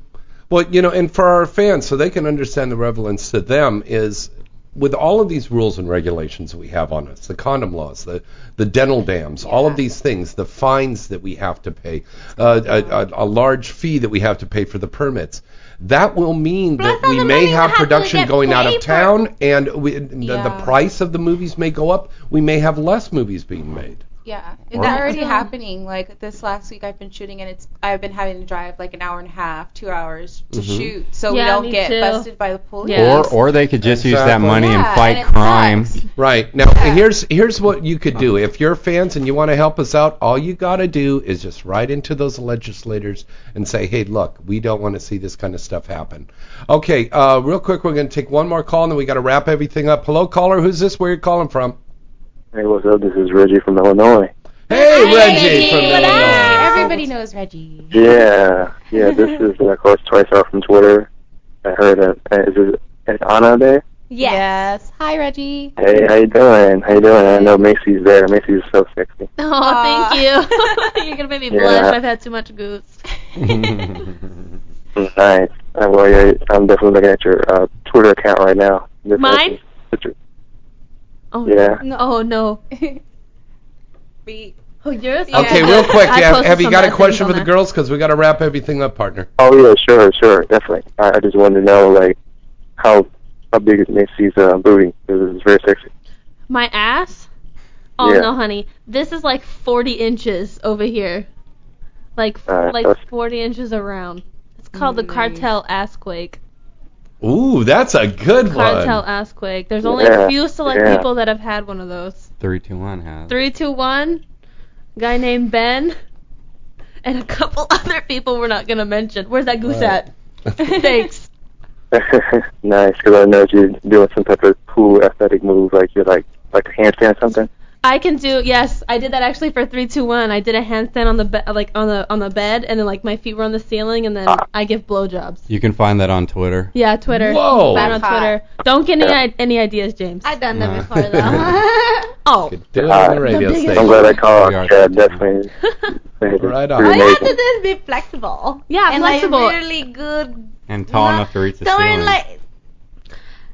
Well, you know, and for our fans, so they can understand the relevance to them is with all of these rules and regulations we have on us, the condom laws, the the dental dams, all of these things, the fines that we have to pay, uh, a, a, a large fee that we have to pay for the permits. That will mean that we may have production going out of town, and we, the, the price of the movies may go up. We may have less movies being made. Yeah, it's Or- already Yeah. happening. Like this last week, I've been shooting, and it's I've been having to drive like an hour and a half, two hours to Mhm. shoot, so Yeah, we don't get too. busted by the police. Or or they could just use that Exactly. money and fight and crime. sucks. Right. Now, here's here's what you could do. If you're fans and you want to help us out, all you got to do is just write into those legislators and say, "Hey, look, we don't want to see this kind of stuff happen." Okay, uh, real quick, we're going to take one more call and then we got to wrap everything up. Hello, caller. Who's this? Where you calling from? Hey, what's up? This is Reggie from Illinois. Hey, Reggie from Illinois. Everybody knows Reggie. Yeah, yeah. This is of course twice out from Twitter. I heard it. Uh, Is it is Anna there? Yes. Hi, Reggie. Hey, how you doing? How you doing? I know Macy's there. Macy's so sexy. Oh, thank you. You're gonna make me Yeah. blush. I've had too much goose. Nice. Uh, well, yeah, I'm definitely looking at your uh, Twitter account right now. This Mine? Is- picture- Oh Yeah. no. Oh no. Oh, yours? Okay, real quick. I Have, posted have you some got a bad question things for on the girls? Because we got to wrap everything up, partner. Oh yeah, sure, sure, definitely. I, I just wanted to know like how how big is Macy's uh, booty? Because it's very sexy. My ass? Oh Yeah. no, honey. This is like 40 inches over here. Like Uh, like that's- 40 inches around. It's called the cartel assquake. Ooh, that's a good Cartel one. assquake. There's only Yeah, a few select yeah. people that have had one of those. Three, two, one has. Three, two, one. Guy named Ben, and a couple other people we're not gonna mention. Where's that goose Right. at? Thanks. nice, because I know you're doing some type of cool athletic move, like you're like like a handstand or something. I can do yes. I did that actually for three, two, one. I did a handstand on the be- like on the on the bed, and then like my feet were on the ceiling, and then I give blowjobs. You can find that on Twitter. Yeah, Twitter. Whoa. Find on That's Twitter. Don't get any i- any ideas, James. I've done that No. before though. oh. Do it on the radio biggest- station. I'm glad I called. Yeah, definitely. right All you have to do is be flexible. Yeah, and flexible. Like really good. And tall enough to reach the Somewhere ceiling. like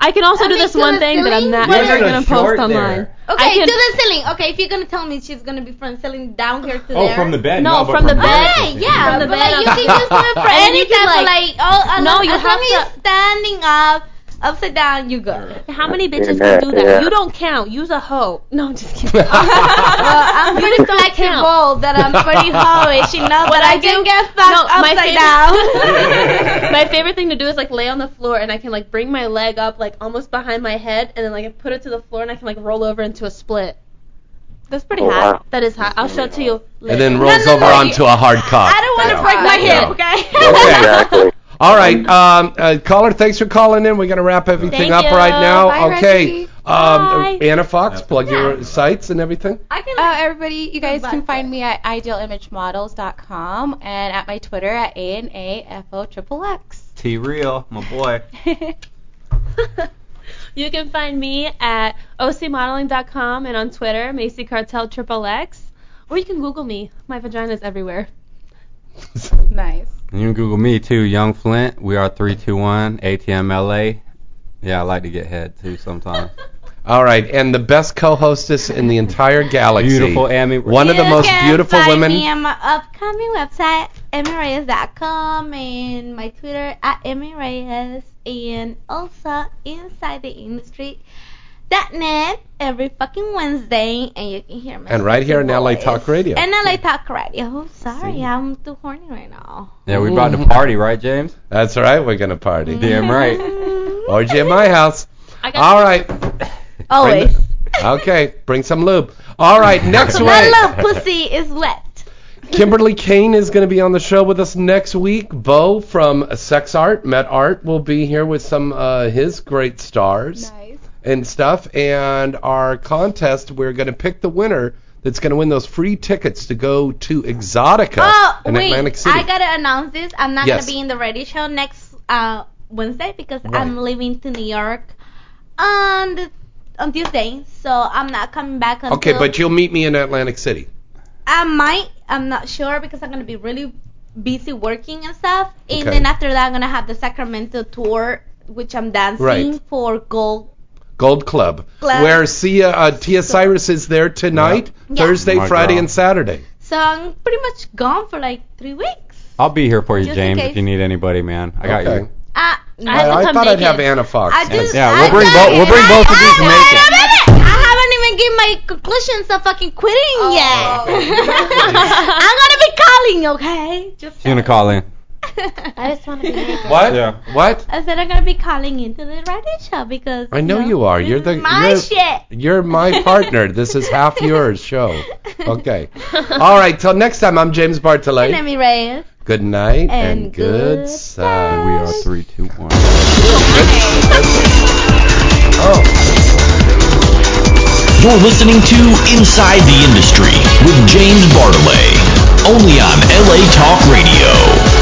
I can also I do this to one the thing that I'm ceiling? not What ever is gonna post Short online. okay I can- to the ceiling. Okay, if you're gonna tell me she's gonna be from the ceiling down here to Oh, there. from the bed. No, No, but from the from bed. Okay, yeah, From the but bed like on you can top. just do it for And any you can, type of like- like oh No, you as have long to- standing up, upside down, you good. How many bitches can do that? yeah. You don't count. Use a hoe. No, I'm just kidding. well, I'm You pretty just don't flexible that I'm pretty hoish enough What that I, I can do- get fucked no, my upside favorite- down. my favorite thing to do is like lay on the floor and I can like bring my leg up like almost behind my head and then like I put it to the floor and I can like roll over into a split. That's pretty Oh, hot. wow. That is hot. I'll show it to you. And then later. rolls over onto a hard cock. I don't want to Yeah. break my Yeah. hip, okay? exactly. All right, um, uh, caller, thanks for calling in. We're going to wrap everything Thank up you. right now. Bye, okay. Reggie. Um, Bye. Anna Fox, plug your sites and everything. I can. Uh, everybody, you guys can find me at idealimagemodels.com and at my Twitter at A N A F O triple X. T real, my boy. You can find me at ocmodeling.com and on Twitter, Macy Cartel Triple X. Or you can Google me. My vagina's everywhere. Nice. And you can Google me too, Young Flint. We are three two one ATM LA. Yeah, I like to get head too sometimes. All right, and the best co-hostess in the entire galaxy. Beautiful Amy. One of the You most can beautiful find women. me on my upcoming website, emmyreyes.com, and my Twitter at emmyreyes, and also inside the industry. .net every fucking Wednesday, and you can hear me. And right here in sexy LA. Talk Radio. And LA Talk Radio. Sorry, I'm too horny right now. Yeah, we're about to party, right, James? That's right, we're going to party. Damn right. Orgy at my house. I got All right. Always. Okay, bring some lube. All right, next week. My little pussy is wet. Kimberly Kane is going to be on the show with us next week. Bo from Sex Art, Met Art, will be here with some uh, his great stars Nice. And stuff. And our contest, we're going to pick the winner that's going to win those free tickets to go to Exotica Oh, in wait. Atlantic City. I gotta announce this. I'm not Yes. gonna be in the radio show next uh, Wednesday because Right. I'm leaving to New York on the, on Tuesday. So I'm not coming back until. okay, but you'll meet me in Atlantic City. I might. I'm not sure because I'm gonna be really busy working and stuff. And Okay. then after that, I'm gonna have the Sacramento tour, which I'm dancing Right. for Gold. Gold Club, Club. where Sia, uh, Tia Cyrus is there tonight, Yeah. Thursday, My Friday, girl. and Saturday. So I'm pretty much gone for like three weeks. I'll be here for you, Just in James, case. if you need anybody, man. I got Okay. you. Uh, I I, have to I come thought I'd naked. have Anna Fox. I just, Yeah, we'll bring both. We'll bring both of I- these wait naked. a minute. I haven't even given my conclusions of fucking quitting Oh. yet. I'm gonna be calling, okay? Just She's gonna call in. I just want to be able. What? Yeah. What? I said I'm gonna be calling into the radio show because I know you are. You're the my you're, shit. you're my partner. this is half yours show. Okay. All right. Till next time. I'm James Bartholet. And Emmy Reyes. Good night And good good sight. We are three, two, one. Oh. You're listening to Inside the Industry with James Bartholet, only on LA Talk Radio.